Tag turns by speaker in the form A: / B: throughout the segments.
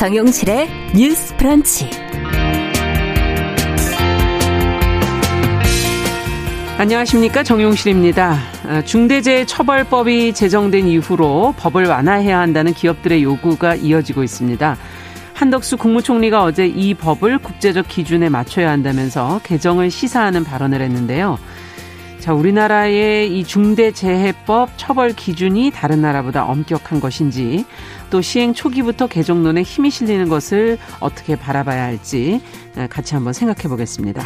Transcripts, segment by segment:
A: 정용실의 뉴스 프런치.
B: 안녕하십니까 정용실입니다. 아, 중대재해처벌법이 제정된 이후로 법을 완화해야 한다는 기업들의 요구가 이어지고 있습니다. 한덕수 국무총리가 어제 이 법을 국제적 기준에 맞춰야 한다면서 개정을 시사하는 발언을 했는데요. 자, 우리나라의 이 중대재해법 처벌 기준이 다른 나라보다 엄격한 것인지 또 시행 초기부터 개정론에 힘이 실리는 것을 어떻게 바라봐야 할지 같이 한번 생각해 보겠습니다.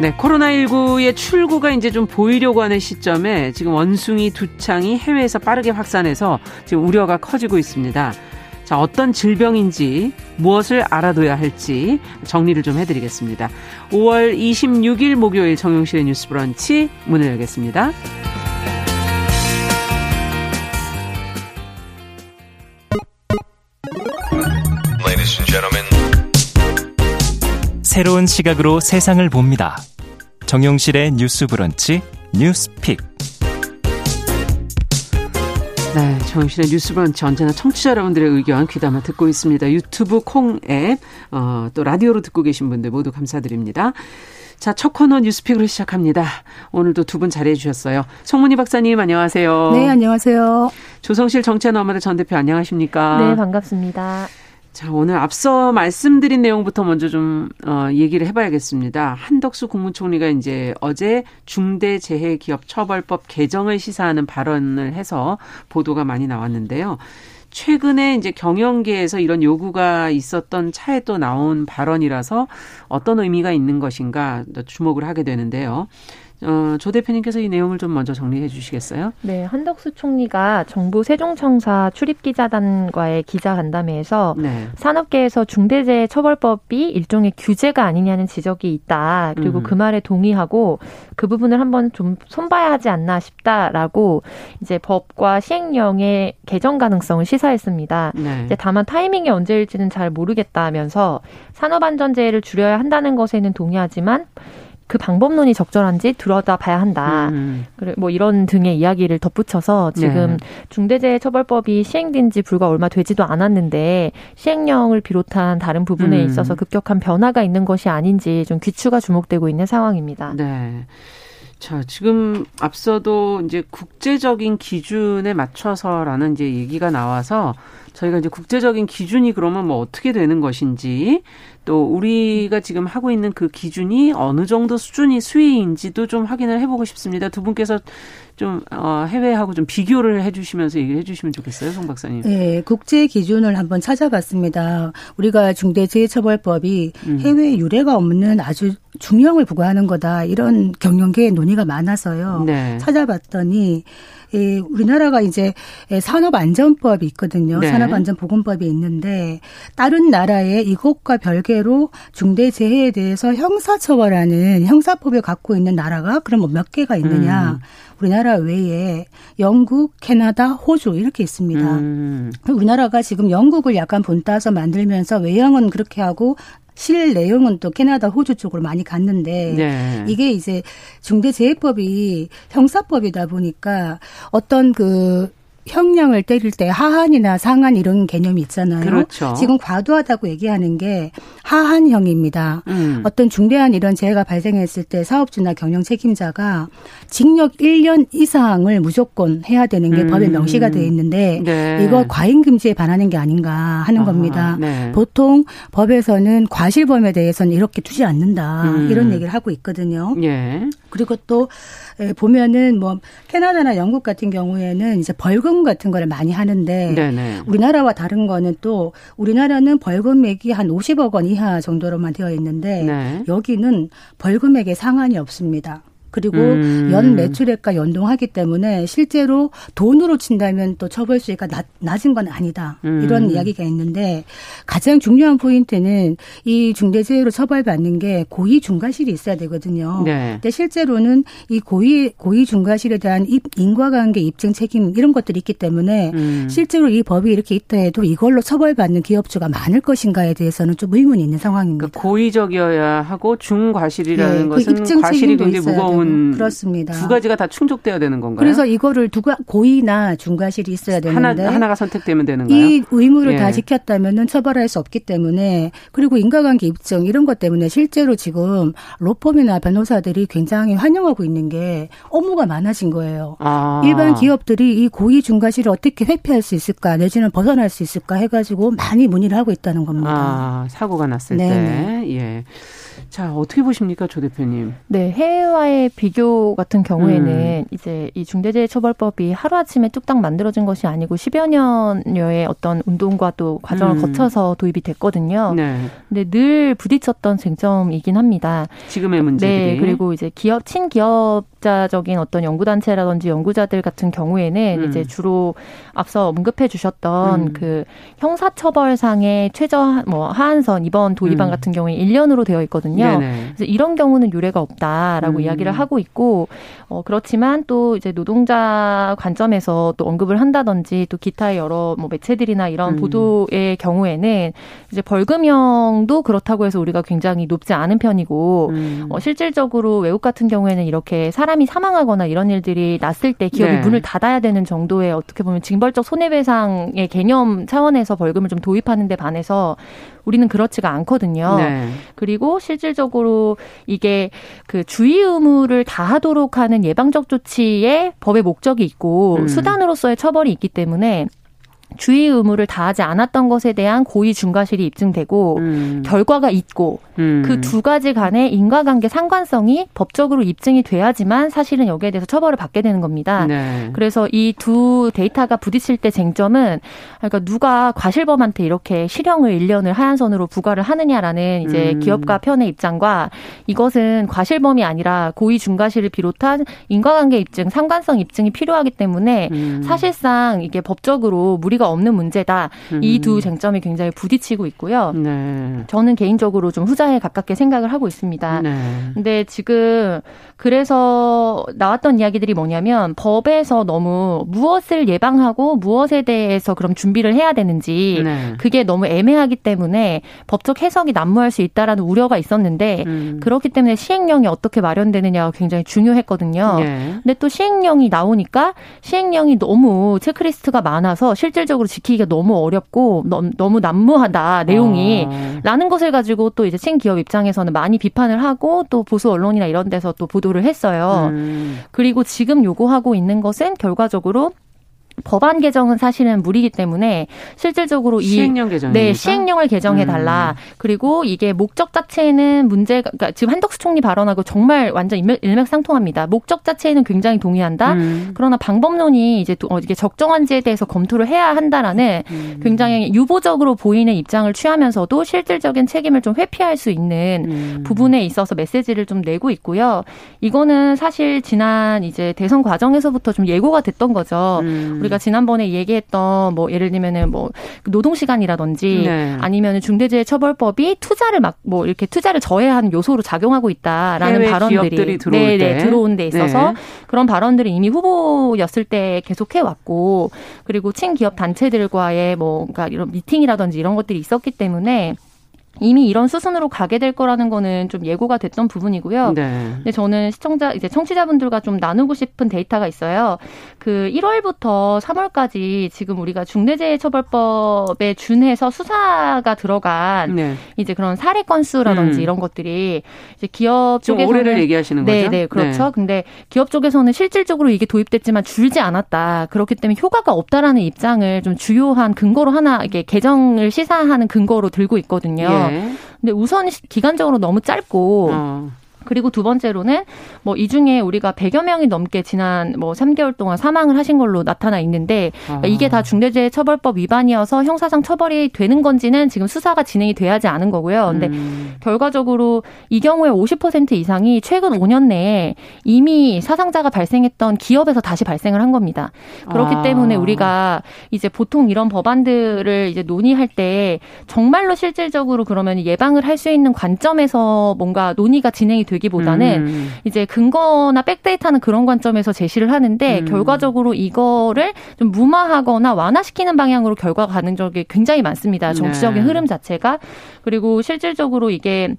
B: 네, 코로나19의 출구가 이제 좀 보이려고 하는 시점에 지금 원숭이 두 창이 해외에서 빠르게 확산해서 지금 우려가 커지고 있습니다. 자, 어떤 질병인지 무엇을 알아둬야 할지 정리를 좀 해드리겠습니다. 5월 26일 목요일 정용실의 뉴스 브런치 문을 열겠습니다.
C: 새로운 시각으로 세상을 봅니다. 정용실의 뉴스 브런치 뉴스 픽.
B: 네, 정용실의 뉴스 브런치 언제나 청취자 여러분들의 의견 귀담아 듣고 있습니다. 유튜브 콩 앱, 어, 또 라디오로 듣고 계신 분들 모두 감사드립니다. 자, 첫 코너 뉴스픽으로 시작합니다. 오늘도 두분 자리해 주셨어요. 송문희 박사님 안녕하세요.
D: 네, 안녕하세요.
B: 조성실 정치노마드 전 대표 안녕하십니까?
E: 네, 반갑습니다.
B: 자, 오늘 앞서 말씀드린 내용부터 먼저 좀, 어, 얘기를 해봐야겠습니다. 한덕수 국무총리가 이제 어제 중대재해기업처벌법 개정을 시사하는 발언을 해서 보도가 많이 나왔는데요. 최근에 이제 경영계에서 이런 요구가 있었던 차에 또 나온 발언이라서 어떤 의미가 있는 것인가 주목을 하게 되는데요. 어, 조 대표님께서 이 내용을 좀 먼저 정리해 주시겠어요?
E: 네, 한덕수 총리가 정부 세종청사 출입기자단과의 기자간담회에서 네. 산업계에서 중대재해처벌법이 일종의 규제가 아니냐는 지적이 있다. 그리고 음. 그 말에 동의하고 그 부분을 한번 좀 손봐야 하지 않나 싶다라고 이제 법과 시행령의 개정 가능성을 시사했습니다. 네. 이제 다만 타이밍이 언제일지는 잘 모르겠다면서 산업안전재해를 줄여야 한다는 것에는 동의하지만 그 방법론이 적절한지 들여다봐야 한다. 음. 뭐 이런 등의 이야기를 덧붙여서 지금 네. 중대재해처벌법이 시행된 지 불과 얼마 되지도 않았는데 시행령을 비롯한 다른 부분에 음. 있어서 급격한 변화가 있는 것이 아닌지 좀 귀추가 주목되고 있는 상황입니다.
B: 네. 자, 지금 앞서도 이제 국제적인 기준에 맞춰서라는 이제 얘기가 나와서 저희가 이제 국제적인 기준이 그러면 뭐 어떻게 되는 것인지 또 우리가 지금 하고 있는 그 기준이 어느 정도 수준이 수위인지도 좀 확인을 해보고 싶습니다. 두 분께서 좀 어, 해외하고 좀 비교를 해주시면서 얘기를 해주시면 좋겠어요, 송 박사님.
D: 네, 국제 기준을 한번 찾아봤습니다. 우리가 중대재해처벌법이 음. 해외 유례가 없는 아주 중형을 부과하는 거다 이런 경영계의 논의가 많아서요. 네. 찾아봤더니 이 우리나라가 이제 산업안전법이 있거든요. 네. 산업안전보건법이 있는데 다른 나라의 이것과 별개로 중대재해에 대해서 형사처벌하는 형사법을 갖고 있는 나라가 그럼 뭐 몇 개가 있느냐? 음. 우리나라 외에 영국, 캐나다, 호주 이렇게 있습니다. 음. 우리나라가 지금 영국을 약간 본따서 만들면서 외형은 그렇게 하고 실 내용은 또 캐나다, 호주 쪽으로 많이 갔는데 네. 이게 이제 중대재해법이 형사법이다 보니까 어떤 그 형량을 때릴 때 하한이나 상한 이런 개념이 있잖아요. 그렇죠. 지금 과도하다고 얘기하는 게 하한형입니다. 음. 어떤 중대한 이런 재해가 발생했을 때 사업주나 경영 책임자가 징역 1년 이상을 무조건 해야 되는 게 음. 법에 명시가 되어 있는데 네. 이거 과잉 금지에 반하는 게 아닌가 하는 아, 겁니다. 네. 보통 법에서는 과실범에 대해서는 이렇게 두지 않는다. 음. 이런 얘기를 하고 있거든요. 예. 그리고 또 보면은 뭐 캐나다나 영국 같은 경우에는 이제 벌금 같은 거를 많이 하는데 네네. 우리나라와 다른 거는 또 우리나라는 벌금액이 한 50억 원 이하 정도로만 되어 있는데 네. 여기는 벌금액에 상한이 없습니다. 그리고 음. 연 매출액과 연동하기 때문에 실제로 돈으로 친다면 또 처벌 수위가 낮, 낮은 건 아니다. 음. 이런 이야기가 있는데 가장 중요한 포인트는 이 중대재해로 처벌받는 게 고의 중과실이 있어야 되거든요. 네. 근데 실제로는 이 고의 고의 중과실에 대한 인과관계 입증 책임 이런 것들이 있기 때문에 음. 실제로 이 법이 이렇게 있다 해도 이걸로 처벌받는 기업주가 많을 것인가에 대해서는 좀 의문이 있는 상황입니다.
B: 그러니까 고의적이어야 하고 중과실이라는 네, 그 것은 그 과실이 굉장히 무거운 기본
D: 그렇습니다.
B: 두 가지가 다 충족돼야 되는 건가요?
D: 그래서 이거를 두가 고의나 중과실이 있어야 되는데
B: 하나 하나가 선택되면 되는가요?
D: 이 의무를 예. 다 지켰다면은 처벌할 수 없기 때문에 그리고 인과관계 입증 이런 것 때문에 실제로 지금 로펌이나 변호사들이 굉장히 환영하고 있는 게 업무가 많아진 거예요. 아. 일반 기업들이 이 고의 중과실을 어떻게 회피할 수 있을까 내지는 벗어날 수 있을까 해가지고 많이 문의를 하고 있다는 겁니다.
B: 아, 사고가 났을 네네. 때. 예. 자, 어떻게 보십니까, 조 대표님?
E: 네, 해외와의 비교 같은 경우에는 음. 이제 이 중대재해처벌법이 하루아침에 뚝딱 만들어진 것이 아니고 10여 년여의 어떤 운동과 또 과정을 음. 거쳐서 도입이 됐거든요. 네. 근데 늘 부딪혔던 쟁점이긴 합니다.
B: 지금의 문제들이.
E: 네, 그리고 이제 기업, 친기업자적인 어떤 연구단체라든지 연구자들 같은 경우에는 음. 이제 주로 앞서 언급해 주셨던 음. 그 형사처벌상의 최저 뭐 하한선 이번 도입안 음. 같은 경우에 1년으로 되어 있거든요. 네네. 그래서 이런 경우는 유례가 없다라고 음. 이야기를 하고 있고 어 그렇지만 또 이제 노동자 관점에서 또 언급을 한다든지 또 기타의 여러 뭐 매체들이나 이런 음. 보도의 경우에는 이제 벌금형도 그렇다고 해서 우리가 굉장히 높지 않은 편이고 음. 어 실질적으로 외국 같은 경우에는 이렇게 사람이 사망하거나 이런 일들이 났을 때 기업이 네. 문을 닫아야 되는 정도의 어떻게 보면 징벌적 손해배상의 개념 차원에서 벌금을 좀 도입하는 데 반해서 우리는 그렇지가 않거든요. 네. 그리고 실질적으로 이게 그 주의 의무를 다하도록 하는 예방적 조치의 법의 목적이 있고 음. 수단으로서의 처벌이 있기 때문에 주의 의무를 다하지 않았던 것에 대한 고의 중과실이 입증되고 음. 결과가 있고 음. 그두 가지 간의 인과관계 상관성이 법적으로 입증이 돼야지만 사실은 여기에 대해서 처벌을 받게 되는 겁니다. 네. 그래서 이 두 데이터가 부딪힐 때 쟁점은 그러니까 누가 과실범한테 이렇게 실형을 1년을 하얀 선으로 부과를 하느냐라는 이제 음. 기업가 편의 입장과 이것은 과실범이 아니라 고의 중과실을 비롯한 인과관계 입증, 상관성 입증이 필요하기 때문에 음. 사실상 이게 법적으로 무리 무리가 없는 문제다. 음. 이두 쟁점이 굉장히 부딪히고 있고요. 네. 저는 개인적으로 좀 후자에 가깝게 생각을 하고 있습니다. 네. 근데 지금 그래서 나왔던 이야기들이 뭐냐면 법에서 너무 무엇을 예방하고 무엇에 대해서 그럼 준비를 해야 되는지 네. 그게 너무 애매하기 때문에 법적 해석이 난무할 수 있다라는 우려가 있었는데 음. 그렇기 때문에 시행령이 어떻게 마련되느냐가 굉장히 중요했거든요. 네. 근데 또 시행령이 나오니까 시행령이 너무 체크리스트가 많아서 실질 적으로 지키기가 너무 어렵고 너무 난무하다 내용이 어. 라는 것을 가지고 또 이제 친기업 입장에서는 많이 비판을 하고 또 보수 언론이나 이런 데서 또 보도 보도를 했어요. 음. 그리고 지금 요구하고 있는 것은 결과적으로 법안 개정은 사실은 무리기 때문에 실질적으로
B: 이 시행령 개정
E: 네 시행령을 개정해 달라. 음. 그리고 이게 목적 자체는 문제가 그러니까 지금 한덕수 총리 발언하고 정말 완전 일맥상통합니다. 목적 자체는 굉장히 동의한다. 음. 그러나 방법론이 이제 어, 이게 적정한지에 대해서 검토를 해야 한다라는 음. 굉장히 유보적으로 보이는 입장을 취하면서도 실질적인 책임을 좀 회피할 수 있는 음. 부분에 있어서 메시지를 좀 내고 있고요. 이거는 사실 지난 이제 대선 과정에서부터 좀 예고가 됐던 거죠. 음. 우리가 지난번에 얘기했던 뭐 예를 들면은 뭐 노동 시간이라든지 네. 아니면은 중대재해처벌법이 투자를 막 뭐 이렇게 투자를 저해하는 요소로 작용하고 있다라는 발언들이
B: 들어올 네, 네,
E: 들어온 데 있어서 네. 그런 발언들이 이미 후보였을 때 계속해 왔고 그리고 친기업 단체들과의 뭐 그러니까 이런 미팅이라든지 이런 것들이 있었기 때문에 이미 이런 수순으로 가게 될 거라는 거는 좀 예고가 됐던 부분이고요. 네. 근데 저는 시청자 이제 청취자분들과 좀 나누고 싶은 데이터가 있어요. 그 1월부터 3월까지 지금 우리가 중대재해처벌법에 준해서 수사가 들어간 네. 이제 그런 사례 건수라든지 음. 이런 것들이 이제 기업 쪽에서
B: 올해를 얘기하시는
E: 네,
B: 거죠?
E: 네, 그렇죠. 네. 근데 기업 쪽에서는 실질적으로 이게 도입됐지만 줄지 않았다. 그렇기 때문에 효과가 없다라는 입장을 좀 주요한 근거로 하나 이게 개정을 시사하는 근거로 들고 있거든요. 예. 네. 근데 우선 기간적으로 너무 짧고 어. 그리고 두 번째로는 뭐 이 중에 우리가 100여 명이 넘게 지난 뭐 3개월 동안 사망을 하신 걸로 나타나 있는데 그러니까 이게 다 중대재해처벌법 위반이어서 형사상 처벌이 되는 건지는 지금 수사가 진행이 돼야지 않은 거고요. 근데 음. 결과적으로 이 경우에 50% 이상이 최근 5년 내에 이미 사상자가 발생했던 기업에서 다시 발생을 한 겁니다. 그렇기 아. 때문에 우리가 이제 보통 이런 법안들을 이제 논의할 때 정말로 실질적으로 그러면 예방을 할 수 있는 관점에서 뭔가 논의가 진행이 되기 되기보다는 음. 이제 근거나 백데이터는 그런 관점에서 제시를 하는데 음. 결과적으로 이거를 좀 무마하거나 완화시키는 방향으로 결과가 가는 적이 굉장히 많습니다. 정치적인 네. 흐름 자체가 그리고 실질적으로 이게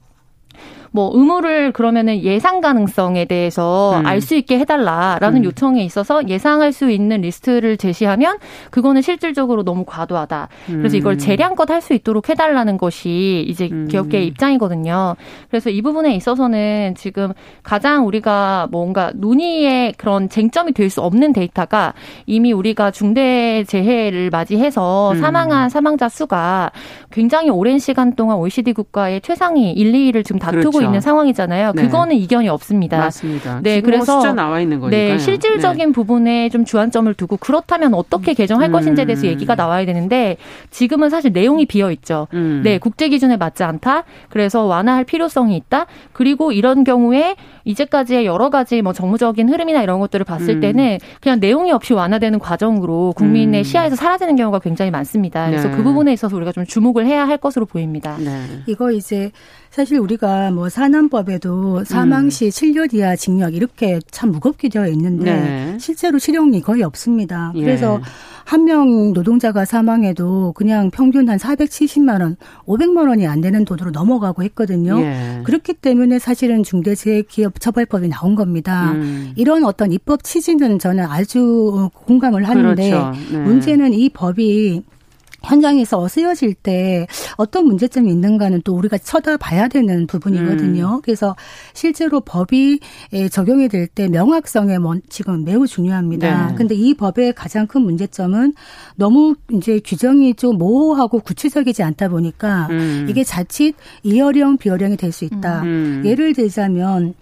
E: 뭐 의무를 그러면은 예상 가능성에 대해서 음. 알수 있게 해달라라는 음. 요청에 있어서 예상할 수 있는 리스트를 제시하면 그거는 실질적으로 너무 과도하다. 그래서 이걸 음. 재량껏 할 수 있도록 해달라는 것이 이제 음. 기업계의 입장이거든요. 그래서 이 부분에 있어서는 지금 가장 우리가 뭔가 논의의 그런 쟁점이 될 수 없는 데이터가 이미 우리가 중대 재해를 맞이해서 음. 사망한 사망자 수가 굉장히 오랜 시간 동안 OECD 국가의 최상위 1, 2위를 지금 다투고 그렇죠. 있는 상황이잖아요. 네. 그거는 이견이 없습니다.
B: 맞습니다. 네, 그래서 숫자 나와 있는 거니까. 네,
E: 실질적인 네. 부분에 좀 주안점을 두고 그렇다면 어떻게 개정할 음. 것인지에 대해서 얘기가 나와야 되는데 지금은 사실 내용이 비어 있죠. 음. 네, 국제 기준에 맞지 않다. 그래서 완화할 필요성이 있다. 그리고 이런 경우에 이제까지의 여러 가지 뭐 정무적인 흐름이나 이런 것들을 봤을 음. 때는 그냥 내용이 없이 완화되는 과정으로 국민의 음. 시야에서 사라지는 경우가 굉장히 많습니다. 그래서 네. 그 부분에 있어서 우리가 좀 주목을 해야 할 것으로 보입니다. 네.
D: 이거 이제 사실 우리가 뭐 산안법에도 사망 시 음. 7년 이하 징역 이렇게 참 무겁게 되어 있는데 네. 실제로 실형이 거의 없습니다. 예. 그래서 한명 노동자가 사망해도 그냥 평균 한 470만 원, 500만 원이 안 되는 돈으로 넘어가고 했거든요. 예. 그렇기 때문에 사실은 중대재해기업 처벌법이 나온 겁니다. 음. 이런 어떤 입법 취지는 저는 아주 공감을 하는데 그렇죠. 네. 문제는 이 법이 현장에서 쓰여질 때 어떤 문제점이 있는가는 또 우리가 쳐다봐야 되는 부분이거든요. 음. 그래서 실제로 법이 적용이 될 때 명확성에 지금 매우 중요합니다. 네. 근데 이 법의 가장 큰 문제점은 너무 이제 규정이 좀 모호하고 구체적이지 않다 보니까 음. 이게 자칫 이어령 비어령이 될 수 있다. 음. 예를 들자면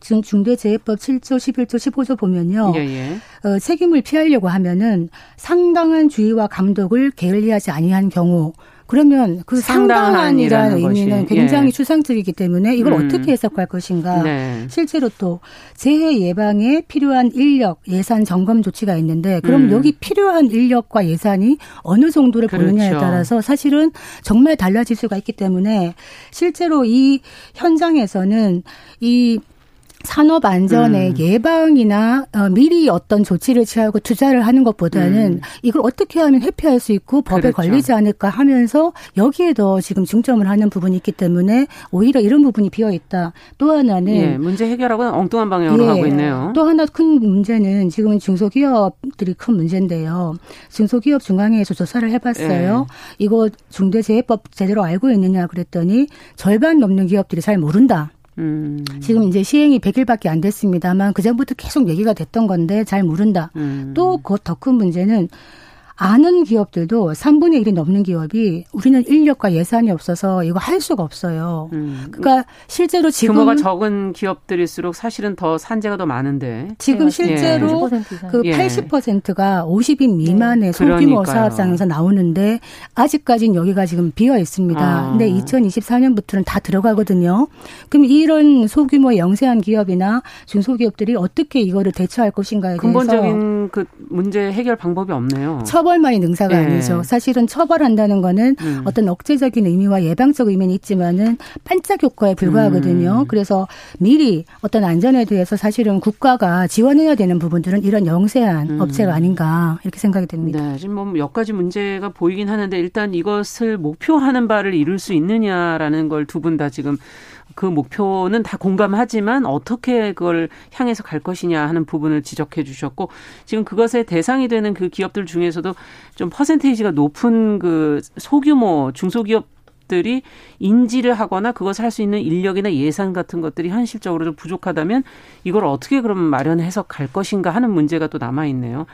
D: 지금 중대재해법 7조, 11조, 15조 보면요. 예, 예. 어, 책임을 피하려고 하면은 상당한 주의와 감독을 게을리하지 아니한 경우 그러면 그 상당한이라는 의미는 것이. 굉장히 예. 추상적이기 때문에 이걸 음. 어떻게 해석할 것인가. 네. 실제로 또 재해 예방에 필요한 인력, 예산 점검 조치가 있는데 그럼 음. 여기 필요한 인력과 예산이 어느 정도를 그렇죠. 보느냐에 따라서 사실은 정말 달라질 수가 있기 때문에 실제로 이 현장에서는 이 산업 안전의 음. 예방이나 어, 미리 어떤 조치를 취하고 투자를 하는 것보다는 음. 이걸 어떻게 하면 회피할 수 있고 법에 그렇죠. 걸리지 않을까 하면서 여기에 더 지금 중점을 하는 부분이 있기 때문에 오히려 이런 부분이 비어 있다. 또 하나는
B: 예, 문제 해결하고는 엉뚱한 방향으로 예, 가고 있네요.
D: 또 하나 큰 문제는 지금은 중소기업들이 큰 문제인데요. 중소기업 중앙회에서 조사를 해봤어요. 예. 이거 중대재해법 제대로 알고 있느냐 그랬더니 절반 넘는 기업들이 잘 모른다. 음. 지금 이제 시행이 100일밖에 안 됐습니다만 그전부터 계속 얘기가 됐던 건데 잘 모른다. 음. 또그 더 큰 문제는 아는 기업들도 3분의 1이 넘는 기업이 우리는 인력과 예산이 없어서 이거 할 수가 없어요. 음. 그러니까 실제로 지금
B: 규모가 적은 기업들일수록 사실은 더 산재가 더 많은데
D: 지금 네, 실제로 예. 그 80%가 50인 미만의 네. 소규모 사업장에서 나오는데 아직까지는 여기가 지금 비어 있습니다. 아. 근데 2024년부터는 다 들어가거든요. 그럼 이런 소규모 영세한 기업이나 중소기업들이 어떻게 이거를 대처할 것인가에
B: 대해서 근본적인 그 문제 해결 방법이 없네요.
D: 처벌 처벌만이 능사가 네. 아니죠. 사실은 처벌한다는 거는 음. 어떤 억제적인 의미와 예방적 의미는 있지만은 반짝 효과에 불과하거든요. 음. 그래서 미리 어떤 안전에 대해서 사실은 국가가 지원해야 되는 부분들은 이런 영세한 음. 업체가 아닌가 이렇게 생각이 됩니다.
B: 네, 지금 뭐 몇 가지 문제가 보이긴 하는데 일단 이것을 목표하는 바를 이룰 수 있느냐라는 걸 두 분 다 지금 그 목표는 다 공감하지만 어떻게 그걸 향해서 갈 것이냐 하는 부분을 지적해 주셨고 지금 그것의 대상이 되는 그 기업들 중에서도 좀 퍼센테이지가 높은 그 소규모 중소기업 들이 인지를 하거나 그것을 할 수 있는 인력이나 예산 같은 것들이 현실적으로 좀 부족하다면 이걸 어떻게 그럼 마련해서 갈 것인가 하는 문제가 또 남아 있네요.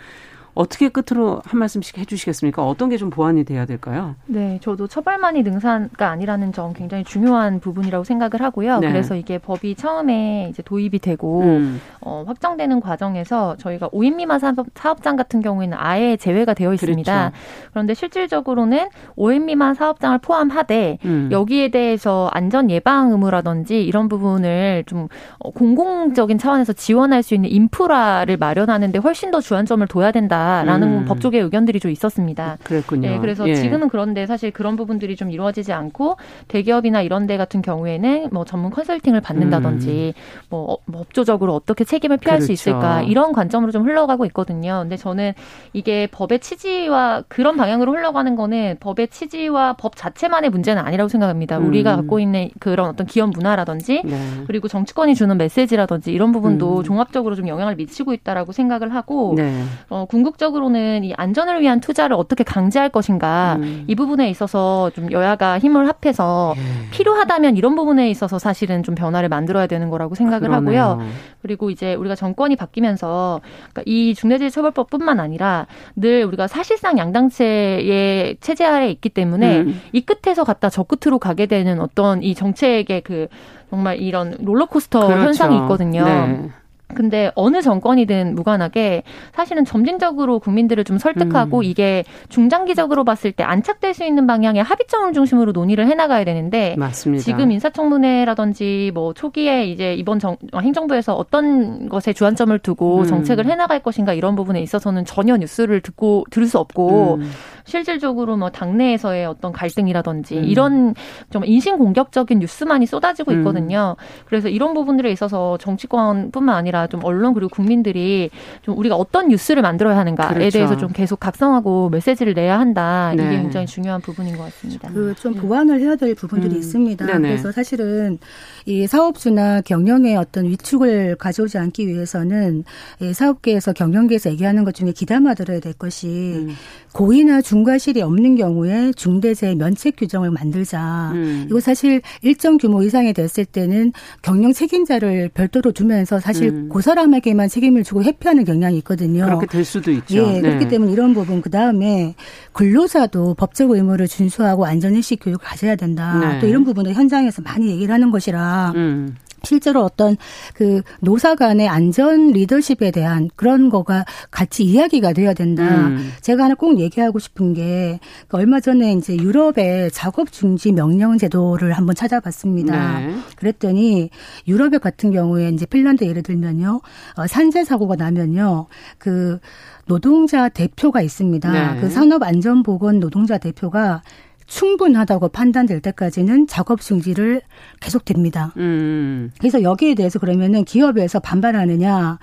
B: 어떻게 끝으로 한 말씀씩 해주시겠습니까? 어떤 게 좀 보완이 돼야 될까요?
E: 네, 저도 처벌만이 능사가 아니라는 점 굉장히 중요한 부분이라고 생각을 하고요. 네. 그래서 이게 법이 처음에 이제 도입이 되고 음. 어, 확정되는 과정에서 저희가 5인 미만 사업, 장 같은 경우에는 아예 제외가 되어 있습니다. 그렇죠. 그런데 실질적으로는 5인 미만 사업장을 포함하되 음. 여기에 대해서 안전 예방 의무라든지 이런 부분을 좀 어, 공공적인 차원에서 지원할 수 있는 인프라를 마련하는데 훨씬 더 주안점을 둬야 된다. 된다라는 음. 법조계 의견들이 좀 있었습니다.
B: 그랬군요. 예,
E: 그래서 예. 지금은 그런데 사실 그런 부분들이 좀 이루어지지 않고 대기업이나 이런 데 같은 경우에는 뭐 전문 컨설팅을 받는다든지 음. 뭐, 뭐 법조적으로 어떻게 책임을 피할 그렇죠. 수 있을까 이런 관점으로 좀 흘러가고 있거든요. 근데 저는 이게 법의 취지와 그런 방향으로 흘러가는 거는 법의 취지와 법 자체만의 문제는 아니라고 생각합니다. 음. 우리가 갖고 있는 그런 어떤 기업 문화라든지 네. 그리고 정치권이 주는 메시지라든지 이런 부분도 음. 종합적으로 좀 영향을 미치고 있다라고 생각을 하고 네. 어, 궁극 적으로는 이 안전을 위한 투자를 어떻게 강제할 것인가 음. 이 부분에 있어서 좀 여야가 힘을 합해서 네. 필요하다면 이런 부분에 있어서 사실은 좀 변화를 만들어야 되는 거라고 생각을 그러네요. 하고요. 그리고 이제 우리가 정권이 바뀌면서 그러니까 이 중대재해처벌법뿐만 아니라 늘 우리가 사실상 양당체의 체제 아래 있기 때문에 음. 이 끝에서 갔다 저 끝으로 가게 되는 어떤 이 정책의 그 정말 이런 롤러코스터 그렇죠. 현상이 있거든요. 네. 근데 어느 정권이든 무관하게 사실은 점진적으로 국민들을 좀 설득하고 음. 이게 중장기적으로 봤을 때 안착될 수 있는 방향의 합의점을 중심으로 논의를 해나가야 되는데
B: 맞습니다.
E: 지금 인사청문회라든지 뭐 초기에 이제 이번 정, 행정부에서 어떤 것에 주안점을 두고 음. 정책을 해나갈 것인가 이런 부분에 있어서는 전혀 뉴스를 듣고 들을 수 없고 음. 실질적으로 뭐 당내에서의 어떤 갈등이라든지 음. 이런 좀 인신 공격적인 뉴스만이 쏟아지고 음. 있거든요. 그래서 이런 부분들에 있어서 정치권뿐만 아니라 좀 언론 그리고 국민들이 좀 우리가 어떤 뉴스를 만들어야 하는가에 그렇죠. 대해서 좀 계속 각성하고 메시지를 내야 한다. 네. 이게 굉장히 중요한 부분인 것 같습니다.
D: 그좀 네. 보완을 해야 될 부분들이 음. 있습니다. 네네. 그래서 사실은 이 사업주나 경영의 어떤 위축을 가져오지 않기 위해서는 이 사업계에서 경영계에서 얘기하는 것 중에 기담아 들어야 될 것이 음. 고의나 중과실이 없는 경우에 중대재해 면책 규정을 만들자. 음. 이거 사실 일정 규모 이상이 됐을 때는 경영 책임자를 별도로 두면서 사실 음. 그 사람에게만 책임을 주고 회피하는 경향이 있거든요.
B: 그렇게 될 수도 있죠.
D: 예, 네. 그렇기 때문에 이런 부분 그 다음에 근로자도 법적 의무를 준수하고 안전의식 교육을 가져야 된다. 네. 또 이런 부분도 현장에서 많이 얘기를 하는 것이라. 음. 실제로 어떤 그 노사 간의 안전 리더십에 대한 그런 거가 같이 이야기가 되어야 된다. 음. 제가 하나 꼭 얘기하고 싶은 게그 얼마 전에 이제 유럽의 작업 중지 명령 제도를 한번 찾아봤습니다. 네. 그랬더니 유럽의 같은 경우에 이제 핀란드 예를 들면요. 어, 산재 사고가 나면요. 그 노동자 대표가 있습니다. 네. 그 산업안전보건 노동자 대표가 충분하다고 판단될 때까지는 작업 중지를 계속됩니다. 음. 그래서 여기에 대해서 그러면은 기업에서 반발하느냐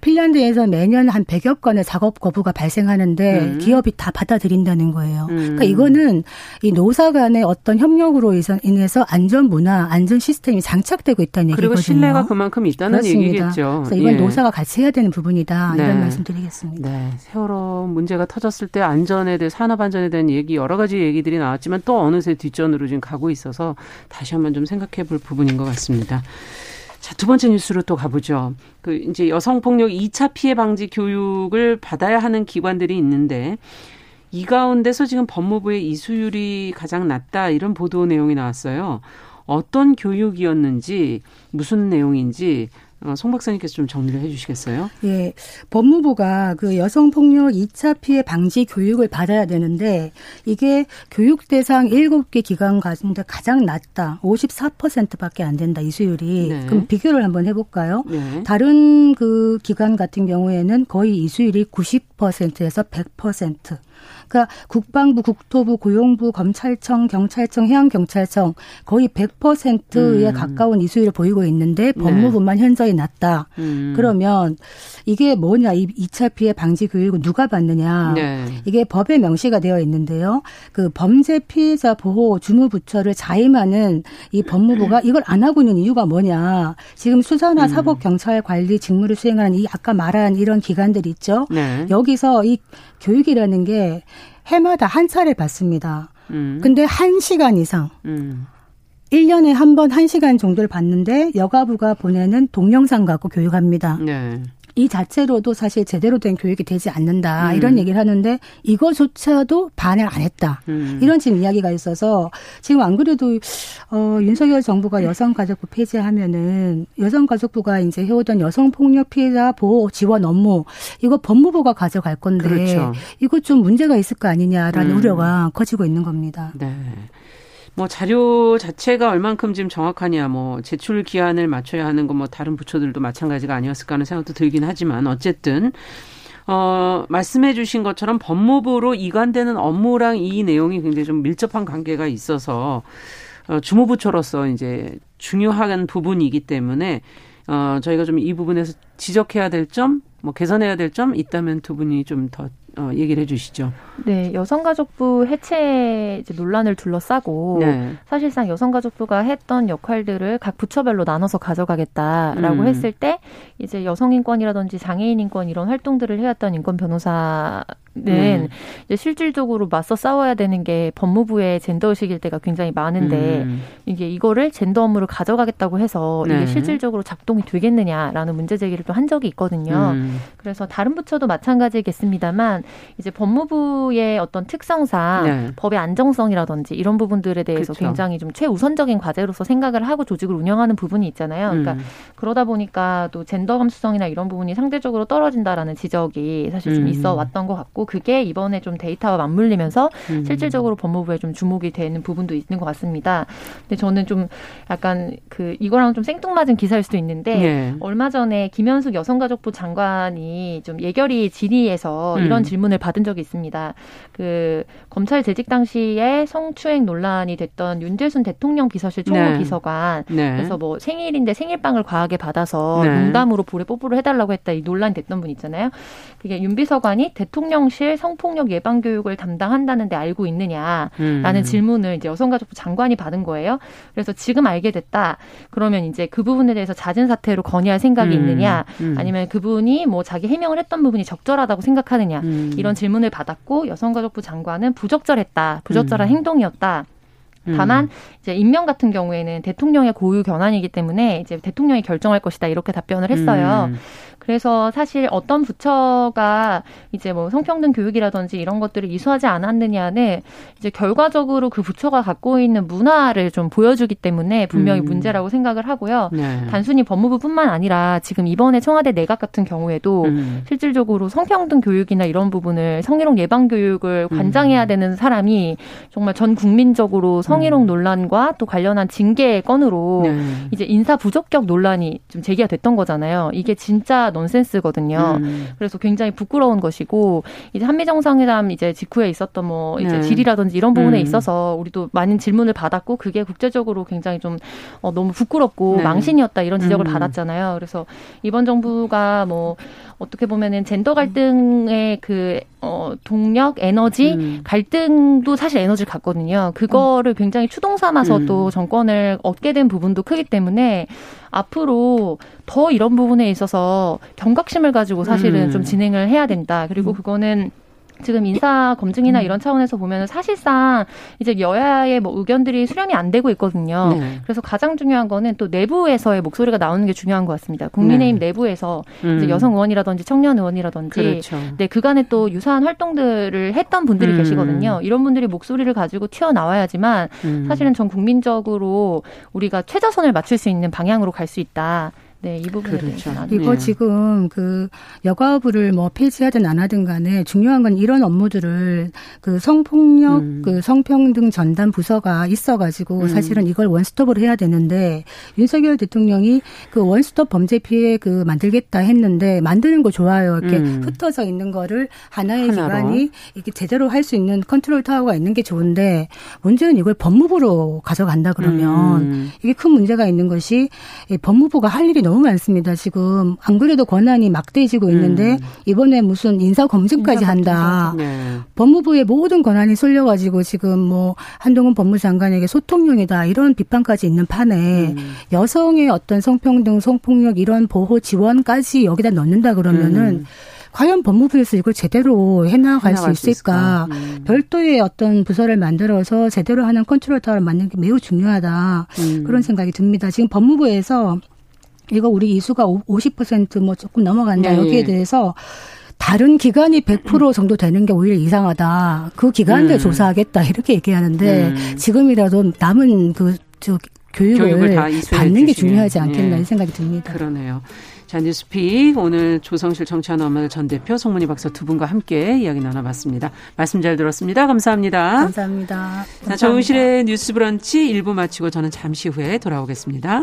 D: 핀란드에서 매년 한 100여 건의 작업 거부가 발생하는데 음. 기업이 다 받아들인다는 거예요. 음. 그러니까 이거는 이 노사 간의 어떤 협력으로 인해서 안전 문화, 안전 시스템이 장착되고 있다는 얘기거든요.
B: 그리고 신뢰가 그만큼 있다는
D: 그렇습니다.
B: 얘기겠죠.
D: 그래서 이건 예. 노사가 같이 해야 되는 부분이다. 네. 이런 말씀드리겠습니다.
B: 네. 세월호 문제가 터졌을 때 안전에 대해 산업 안전에 대한 얘기 여러 가지 얘기들이 나왔 지만 또 어느새 뒷전으로 지금 가고 있어서 다시 한번 좀 생각해 볼 부분인 것 같습니다. 자, 두 번째 뉴스로 또 가보죠. 그 이제 여성 폭력 2차 피해 방지 교육을 받아야 하는 기관들이 있는데 이 가운데서 지금 법무부의 이수율이 가장 낮다 이런 보도 내용이 나왔어요. 어떤 교육이었는지 무슨 내용인지 어, 송 박사님께서 좀 정리를 해 주시겠어요?
D: 예. 법무부가 그 여성폭력 2차 피해 방지 교육을 받아야 되는데 이게 교육 대상 7개 기관 가운데 가장 낮다. 54%밖에 안 된다. 이 수율이. 네. 그럼 비교를 한번 해 볼까요? 네. 다른 그 기관 같은 경우에는 거의 이 수율이 90%에서 100%. 그러니까 국방부, 국토부, 고용부, 검찰청, 경찰청, 해양경찰청 거의 100%에 음. 가까운 이수율을 보이고 있는데 네. 법무부만 네. 현저히 낮다. 음. 그러면 이게 뭐냐? 이 2차 피해 방지 교육은 누가 받느냐? 네. 이게 법에 명시가 되어 있는데요. 그 범죄 피해자 보호 주무부처를 자임하는 이 법무부가 이걸 안 하고 있는 이유가 뭐냐? 지금 수사나 음. 사법 경찰 관리 직무를 수행하는 이 아까 말한 이런 기관들 있죠. 네. 여기서 이 교육이라는 게 해마다 한 차례 받습니다. 음. 근데 한 시간 이상. 음. 1년에 한번 한시간 정도를 받는데 여가부가 보내는 동영상 갖고 교육합니다. 네. 이 자체로도 사실 제대로 된 교육이 되지 않는다 음. 이런 얘기를 하는데 이거조차도 반을 안 했다 음. 이런 지금 이야기가 있어서 지금 안 그래도 어 윤석열 정부가 여성가족부 폐지하면은 여성가족부가 이제 해오던 여성폭력 피해자 보호 지원 업무 이거 법무부가 가져갈 건데 그렇죠. 이거 좀 문제가 있을 거 아니냐라는 음. 우려가 커지고 있는 겁니다.
B: 네. 뭐 자료 자체가 얼만큼 지금 정확하냐, 뭐 제출 기한을 맞춰야 하는 거뭐 다른 부처들도 마찬가지가 아니었을까 하는 생각도 들긴 하지만 어쨌든 어, 말씀해 주신 것처럼 법무부로 이관되는 업무랑 이 내용이 굉장히 좀 밀접한 관계가 있어서 어, 주무부처로서 이제 중요한 부분이기 때문에 어, 저희가 좀 이 부분에서 지적해야 될 점, 뭐 개선해야 될 점 있다면 두 분이 좀 더 어, 얘기를 해주시죠.
E: 네, 여성가족부 해체 논란을 둘러싸고 네. 사실상 여성가족부가 했던 역할들을 각 부처별로 나눠서 가져가겠다라고 음. 했을 때 이제 여성인권이라든지 장애인인권 이런 활동들을 해왔던 인권 변호사 는 음. 실질적으로 맞서 싸워야 되는 게 법무부의 젠더 의식일 때가 굉장히 많은데 음. 이게 이거를 젠더 업무를 가져가겠다고 해서 네. 이게 실질적으로 작동이 되겠느냐라는 문제 제기를 또 한 적이 있거든요. 음. 그래서 다른 부처도 마찬가지겠습니다만 이제 법무부의 어떤 특성상 네. 법의 안정성이라든지 이런 부분들에 대해서 그쵸. 굉장히 좀 최우선적인 과제로서 생각을 하고 조직을 운영하는 부분이 있잖아요. 그러니까 음. 그러다 보니까 또 젠더 감수성이나 이런 부분이 상대적으로 떨어진다라는 지적이 사실 좀 음. 있어 왔던 것 같고 그게 이번에 좀 데이터와 맞물리면서 음. 실질적으로 법무부에 좀 주목이 되는 부분도 있는 것 같습니다. 근데 저는 좀 약간 그 이거랑 좀 생뚱맞은 기사일 수도 있는데 네. 얼마 전에 김현숙 여성가족부 장관이 좀 예결위 질의에서 음. 이런 질문 을 받은 적이 있습니다. 그 검찰 재직 당시에 성추행 논란이 됐던 윤재순 대통령 비서실 총무비서관 네. 네. 그래서 뭐 생일인데 생일빵을 과하게 받아서 네. 농담으로 볼에 뽀뽀를 해달라고 했다 이 논란이 됐던 분 있잖아요. 그게 윤 비서관이 대통령 사실 성폭력 예방 교육을 담당한다는데 알고 있느냐라는 음. 질문을 이제 여성가족부 장관이 받은 거예요. 그래서 지금 알게 됐다. 그러면 이제 그 부분에 대해서 잦은 사태로 건의할 생각이 음. 있느냐, 음. 아니면 그분이 뭐 자기 해명을 했던 부분이 적절하다고 생각하느냐 음. 이런 질문을 받았고 여성가족부 장관은 부적절했다, 부적절한 음. 행동이었다. 다만 음. 이제 임명 같은 경우에는 대통령의 고유 권한이기 때문에 이제 대통령이 결정할 것이다 이렇게 답변을 했어요. 음. 그래서 사실 어떤 부처가 이제 뭐 성평등 교육이라든지 이런 것들을 이수하지 않았느냐는 이제 결과적으로 그 부처가 갖고 있는 문화를 좀 보여주기 때문에 분명히 음. 문제라고 생각을 하고요. 네. 단순히 법무부뿐만 아니라 지금 이번에 청와대 내각 같은 경우에도 음. 실질적으로 성평등 교육이나 이런 부분을 성희롱 예방 교육을 음. 관장해야 음. 되는 사람이 정말 전 국민적으로 성희롱 음. 논란과 또 관련한 징계 건으로 네. 이제 인사 부적격 논란이 좀 제기가 됐던 거잖아요. 이게 진짜 넌센스거든요. 음. 그래서 굉장히 부끄러운 것이고 이제 한미 정상회담 이제 직후에 있었던 뭐 이제 네. 질이라든지 이런 부분에 음. 있어서 우리도 많은 질문을 받았고 그게 국제적으로 굉장히 좀 어, 너무 부끄럽고 네. 망신이었다 이런 지적을 음. 받았잖아요. 그래서 이번 정부가 뭐 어떻게 보면은 젠더 갈등의 그 어, 동력, 에너지, 음. 갈등도 사실 에너지를 갖거든요. 그거를 굉장히 추동 삼아서 음. 또 정권을 얻게 된 부분도 크기 때문에 앞으로 더 이런 부분에 있어서 경각심을 가지고 사실은 음. 좀 진행을 해야 된다. 그리고 음. 그거는 지금 인사 검증이나 음. 이런 차원에서 보면 사실상 이제 여야의 뭐 의견들이 수렴이 안 되고 있거든요. 네. 그래서 가장 중요한 거는 또 내부에서의 목소리가 나오는 게 중요한 것 같습니다. 국민의힘 네. 내부에서 음. 이제 여성 의원이라든지 청년 의원이라든지 그렇죠. 네 그간에 또 유사한 활동들을 했던 분들이 음. 계시거든요. 이런 분들이 목소리를 가지고 튀어나와야지만 음. 사실은 전 국민적으로 우리가 최저선을 맞출 수 있는 방향으로 갈 수 있다. 네, 이 부분에 그렇죠.
D: 이거 네. 지금 그 여가부를 뭐 폐지하든 안 하든 간에 중요한 건 이런 업무들을 그 성폭력, 음. 그 성평등 전담 부서가 있어가지고 음. 사실은 이걸 원스톱으로 해야 되는데 윤석열 대통령이 그 원스톱 범죄 피해 그 만들겠다 했는데 만드는 거 좋아요. 이렇게 음. 흩어져 있는 거를 하나의 하나로. 기관이 이렇게 제대로 할 수 있는 컨트롤 타워가 있는 게 좋은데 문제는 이걸 법무부로 가져간다 그러면 음. 이게 큰 문제가 있는 것이 법무부가 할 일이 너무 많습니다. 지금 안 그래도 권한이 막대해지고 있는데 음. 이번에 무슨 인사 검증까지 한다. 네. 법무부의 모든 권한이 쏠려가지고 지금 뭐 한동훈 법무장관에게 소통용이다 이런 비판까지 있는 판에 음. 여성의 어떤 성평등, 성폭력 이런 보호 지원까지 여기다 넣는다 그러면은. 음. 과연 법무부에서 이걸 제대로 해나갈 해나갈 수 있을까? 수 음. 별도의 어떤 부서를 만들어서 제대로 하는 컨트롤 타워를 만드는 게 매우 중요하다. 음. 그런 생각이 듭니다. 지금 법무부에서 이거 우리 이수가 50%뭐 조금 넘어간다 네. 여기에 대해서 다른 기관이 100% 정도 되는 게 오히려 이상하다. 그 기관들 음. 조사하겠다 이렇게 얘기하는데 음. 지금이라도 남은 그저 교육을, 교육을 받는 게 중요하지 않겠나 예. 이 생각이 듭니다.
B: 그러네요. 자, 뉴스픽 오늘 조성실 정치하는 전 대표 송문희 박사 두 분과 함께 이야기 나눠봤습니다. 말씀 잘 들었습니다. 감사합니다.
D: 감사합니다.
B: 자, 정우실의 뉴스 브런치 1부 마치고 저는 잠시 후에 돌아오겠습니다.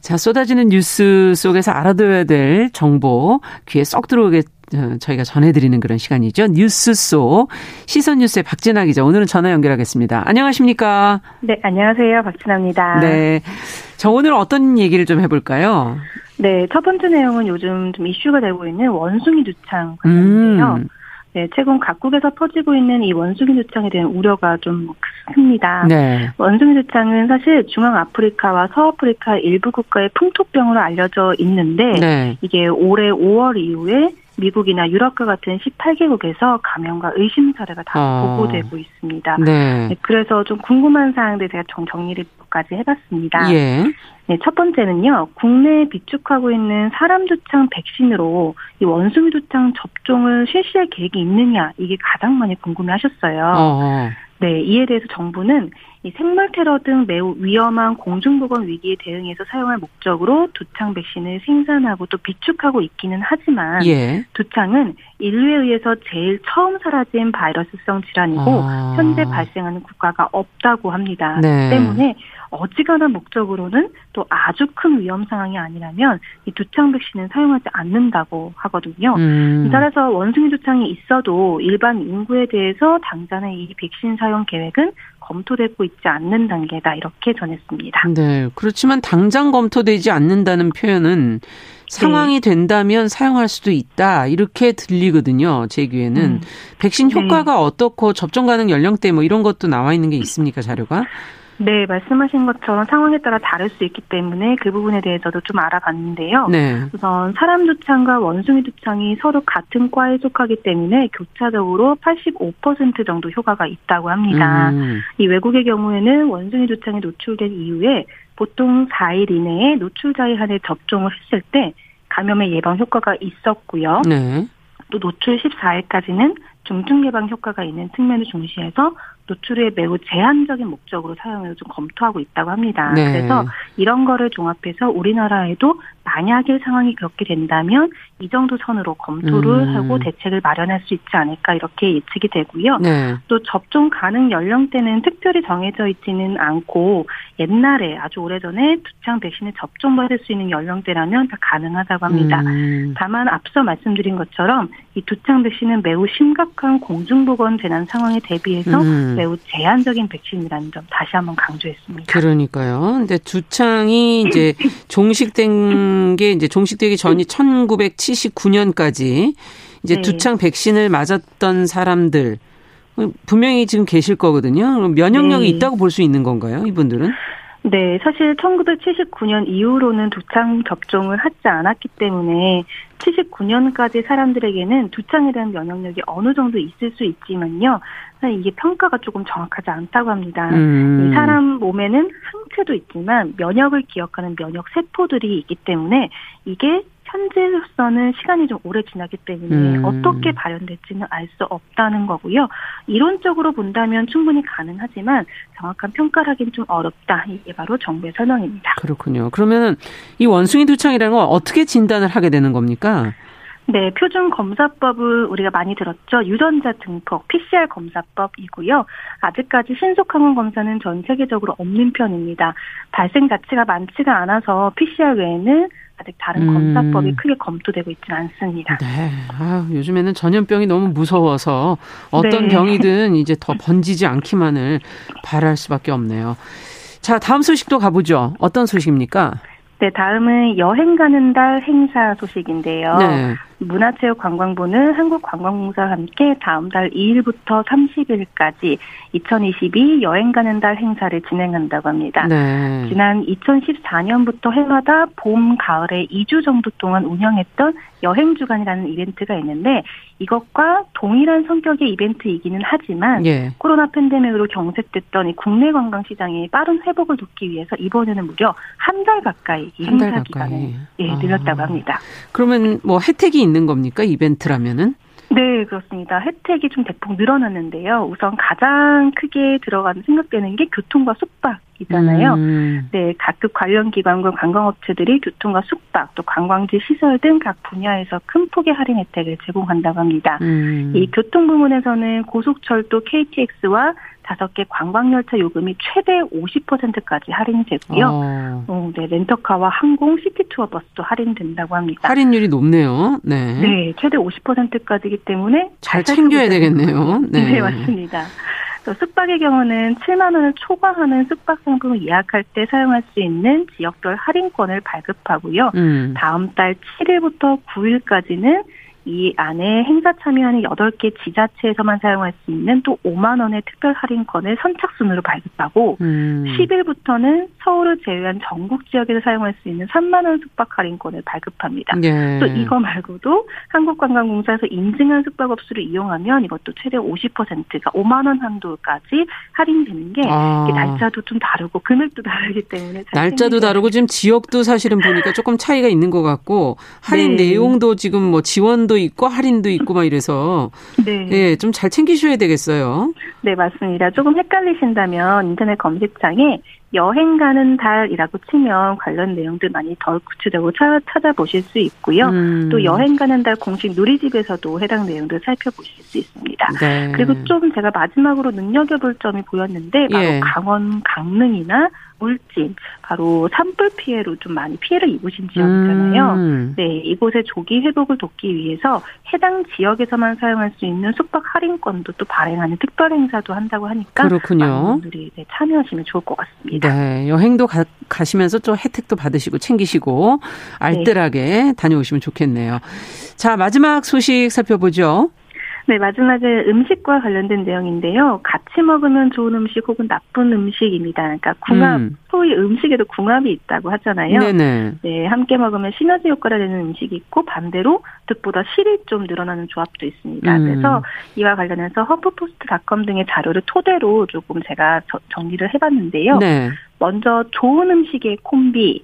B: 자, 쏟아지는 뉴스 속에서 알아둬야 될 정보 귀에 쏙 들어오게 어, 저희가 전해드리는 그런 시간이죠. 뉴스 속 시선 뉴스의 박진아 기자 오늘은 전화 연결하겠습니다. 안녕하십니까?
F: 네, 안녕하세요. 박진아입니다.
B: 네. 자, 오늘 어떤 얘기를 좀 해볼까요?
F: 네, 첫 번째 내용은 요즘 좀 이슈가 되고 있는 원숭이 두창 관련인데요. 음. 네, 최근 각국에서 퍼지고 있는 이 원숭이 두창에 대한 우려가 좀 큽니다. 네. 원숭이 두창은 사실 중앙 아프리카와 서아프리카 일부 국가의 풍토병으로 알려져 있는데 네. 이게 올해 5월 이후에 미국이나 유럽과 같은 18개국에서 감염과 의심 사례가 다 어. 보고되고 있습니다. 네. 네, 그래서 좀 궁금한 사항들 제가 정, 정리를 까지 해봤습니다. 예. 네, 첫 번째는요, 국내에 비축하고 있는 사람 두창 백신으로 이 원숭이 두창 접종을 실시할 계획이 있느냐, 이게 가장 많이 궁금해 하셨어요. 어. 네, 이에 대해서 정부는 이 생물 테러 등 매우 위험한 공중보건 위기에 대응해서 사용할 목적으로 두창 백신을 생산하고 또 비축하고 있기는 하지만 예. 두창은 인류에 의해서 제일 처음 사라진 바이러스성 질환이고 아. 현재 발생하는 국가가 없다고 합니다. 네. 때문에 어지간한 목적으로는 또 아주 큰 위험 상황이 아니라면 이 두창 백신은 사용하지 않는다고 하거든요. 음. 따라서 원숭이 두창이 있어도 일반 인구에 대해서 당장의 이 백신 사용 계획은 검토되고 있지 않는 단계다 이렇게 전했습니다.
B: 네. 그렇지만 당장 검토되지 않는다는 표현은 상황이 네. 된다면 사용할 수도 있다 이렇게 들리거든요. 제 귀에는 음. 백신 네. 효과가 네. 어떻고 접종 가능 연령대 뭐 이런 것도 나와 있는 게 있습니까 자료가?
F: 네, 말씀하신 것처럼 상황에 따라 다를 수 있기 때문에 그 부분에 대해서도 좀 알아봤는데요. 네. 우선 사람 두창과 원숭이 두창이 서로 같은 과에 속하기 때문에 교차적으로 85% 정도 효과가 있다고 합니다. 음. 이 외국의 경우에는 원숭이 두창에 노출된 이후에 보통 4일 이내에 노출자에 한해 접종을 했을 때 감염의 예방 효과가 있었고요. 네. 또 노출 14일까지는 중증 예방 효과가 있는 측면을 중시해서 노출에 매우 제한적인 목적으로 사용을 좀 검토하고 있다고 합니다. 네. 그래서 이런 거를 종합해서 우리나라에도 만약에 상황이 그렇게 된다면 이 정도 선으로 검토를 음. 하고 대책을 마련할 수 있지 않을까 이렇게 예측이 되고요. 네. 또 접종 가능 연령대는 특별히 정해져 있지는 않고 옛날에 아주 오래전에 두창 백신을 접종받을 수 있는 연령대라면 다 가능하다고 합니다. 음. 다만 앞서 말씀드린 것처럼 이 두창 백신은 매우 심각한 공중보건 재난 상황에 대비해서 음. 매우 제한적인 백신이라는 점 다시 한번 강조했습니다.
B: 그러니까요. 근데 두창이 이제 종식된 게 이제 종식되기 전이 1979년까지 이제 네. 두창 백신을 맞았던 사람들 분명히 지금 계실 거거든요. 면역력이 네. 있다고 볼 수 있는 건가요, 이분들은?
F: 네, 사실 1979년 이후로는 두창 접종을 하지 않았기 때문에 79년까지 사람들에게는 두창에 대한 면역력이 어느 정도 있을 수 있지만요. 이게 평가가 조금 정확하지 않다고 합니다. 음. 사람 몸에는 항체도 있지만 면역을 기억하는 면역 세포들이 있기 때문에 이게 현재로서는 시간이 좀 오래 지나기 때문에 음. 어떻게 발현될지는 알 수 없다는 거고요. 이론적으로 본다면 충분히 가능하지만 정확한 평가를 하기는 좀 어렵다. 이게 바로 정부의 설명입니다.
B: 그렇군요. 그러면 이 원숭이 두창이라는 건 어떻게 진단을 하게 되는 겁니까?
F: 네, 표준 검사법을 우리가 많이 들었죠. 유전자 등폭 PCR 검사법이고요. 아직까지 신속 항원 검사는 전 세계적으로 없는 편입니다. 발생 자체가 많지가 않아서 PCR 외에는 아직 다른 음. 검사법이 크게 검토되고 있지는 않습니다.
B: 네. 아, 요즘에는 전염병이 너무 무서워서 어떤 네. 병이든 이제 더 번지지 않기만을 바랄 수밖에 없네요. 자, 다음 소식도 가보죠. 어떤 소식입니까?
F: 네, 다음은 여행 가는 달 행사 소식인데요. 네. 문화체육관광부는 한국관광공사와 함께 다음 달 2일부터 30일까지 2022 여행 가는 달 행사를 진행한다고 합니다. 네. 지난 2014년부터 해마다 봄, 가을에 2주 정도 동안 운영했던 여행 주간이라는 이벤트가 있는데 이것과 동일한 성격의 이벤트이기는 하지만 예. 코로나 팬데믹으로 경색됐던 이 국내 관광 시장의 빠른 회복을 돕기 위해서 이번에는 무려 한 달 가까이 이 행사 기간을 예, 늘렸다고 아. 합니다.
B: 그러면 뭐 혜택이 있는 겁니까 이벤트라면은?
F: 네, 그렇습니다. 혜택이 좀 대폭 늘어났는데요. 우선 가장 크게 들어가는 생각되는 게 교통과 숙박 이잖아요. 음. 네, 각급 관련 기관과 관광업체들이 교통과 숙박, 또 관광지 시설 등 각 분야에서 큰 폭의 할인 혜택을 제공한다고 합니다. 음. 이 교통 부문에서는 고속철도 KTX와 다섯 개 관광열차 요금이 최대 50%까지 할인이 되고요. 어. 어, 네, 렌터카와 항공, 시티투어 버스도 할인된다고 합니다.
B: 할인율이 높네요. 네.
F: 네, 최대 50%까지이기 때문에
B: 잘, 잘 챙겨야 되겠네요.
F: 네. 네, 맞습니다. 숙박의 경우는 7만 원을 초과하는 숙박 상품을 예약할 때 사용할 수 있는 지역별 할인권을 발급하고요. 음. 다음 달 7일부터 9일까지는 이 안에 행사 참여하는 8개 지자체에서만 사용할 수 있는 또 5만 원의 특별 할인권을 선착순으로 발급하고 음. 10일부터는 서울을 제외한 전국 지역에서 사용할 수 있는 3만 원 숙박 할인권을 발급합니다. 예. 또 이거 말고도 한국관광공사에서 인증한 숙박업소를 이용하면 이것도 최대 50%가 5만 원 한도까지 할인되는 게 아. 날짜도 좀 다르고 금액도 다르기 때문에
B: 날짜도 다르고 지금 지역도 사실은 보니까 조금 차이가 있는 것 같고 할인 네. 내용도 지금 뭐 지원 지원도 있고 할인도 있고 막 이래서 네. 예, 좀 잘 챙기셔야 되겠어요.
F: 네, 맞습니다. 조금 헷갈리신다면 인터넷 검색창에 여행 가는 달이라고 치면 관련 내용들 많이 더 구체적으로 찾아보실 수 있고요. 음. 또 여행 가는 달 공식 누리집에서도 해당 내용들 살펴보실 수 있습니다. 네. 그리고 좀 제가 마지막으로 눈여겨볼 점이 보였는데 바로 예. 강원 강릉이나 물진, 바로 산불 피해로 좀 많이 피해를 입으신 지역이잖아요. 음. 네, 이곳의 조기 회복을 돕기 위해서 해당 지역에서만 사용할 수 있는 숙박 할인권도 또 발행하는 특별 행사도 한다고 하니까
B: 그렇군요.
F: 많은 분들이 네, 참여하시면 좋을 것 같습니다.
B: 네, 여행도 가, 가시면서 좀 혜택도 받으시고 챙기시고 알뜰하게 네. 다녀오시면 좋겠네요. 자, 마지막 소식 살펴보죠.
F: 네, 마지막에 음식과 관련된 내용인데요. 같이 먹으면 좋은 음식 혹은 나쁜 음식입니다. 그러니까 궁합, 음. 소위 음식에도 궁합이 있다고 하잖아요. 네네. 네, 함께 먹으면 시너지 효과가 되는 음식이 있고 반대로 득보다 실이 좀 늘어나는 조합도 있습니다. 음. 그래서 이와 관련해서 허프포스트닷컴 등의 자료를 토대로 조금 제가 정리를 해봤는데요. 네. 먼저 좋은 음식의 콤비,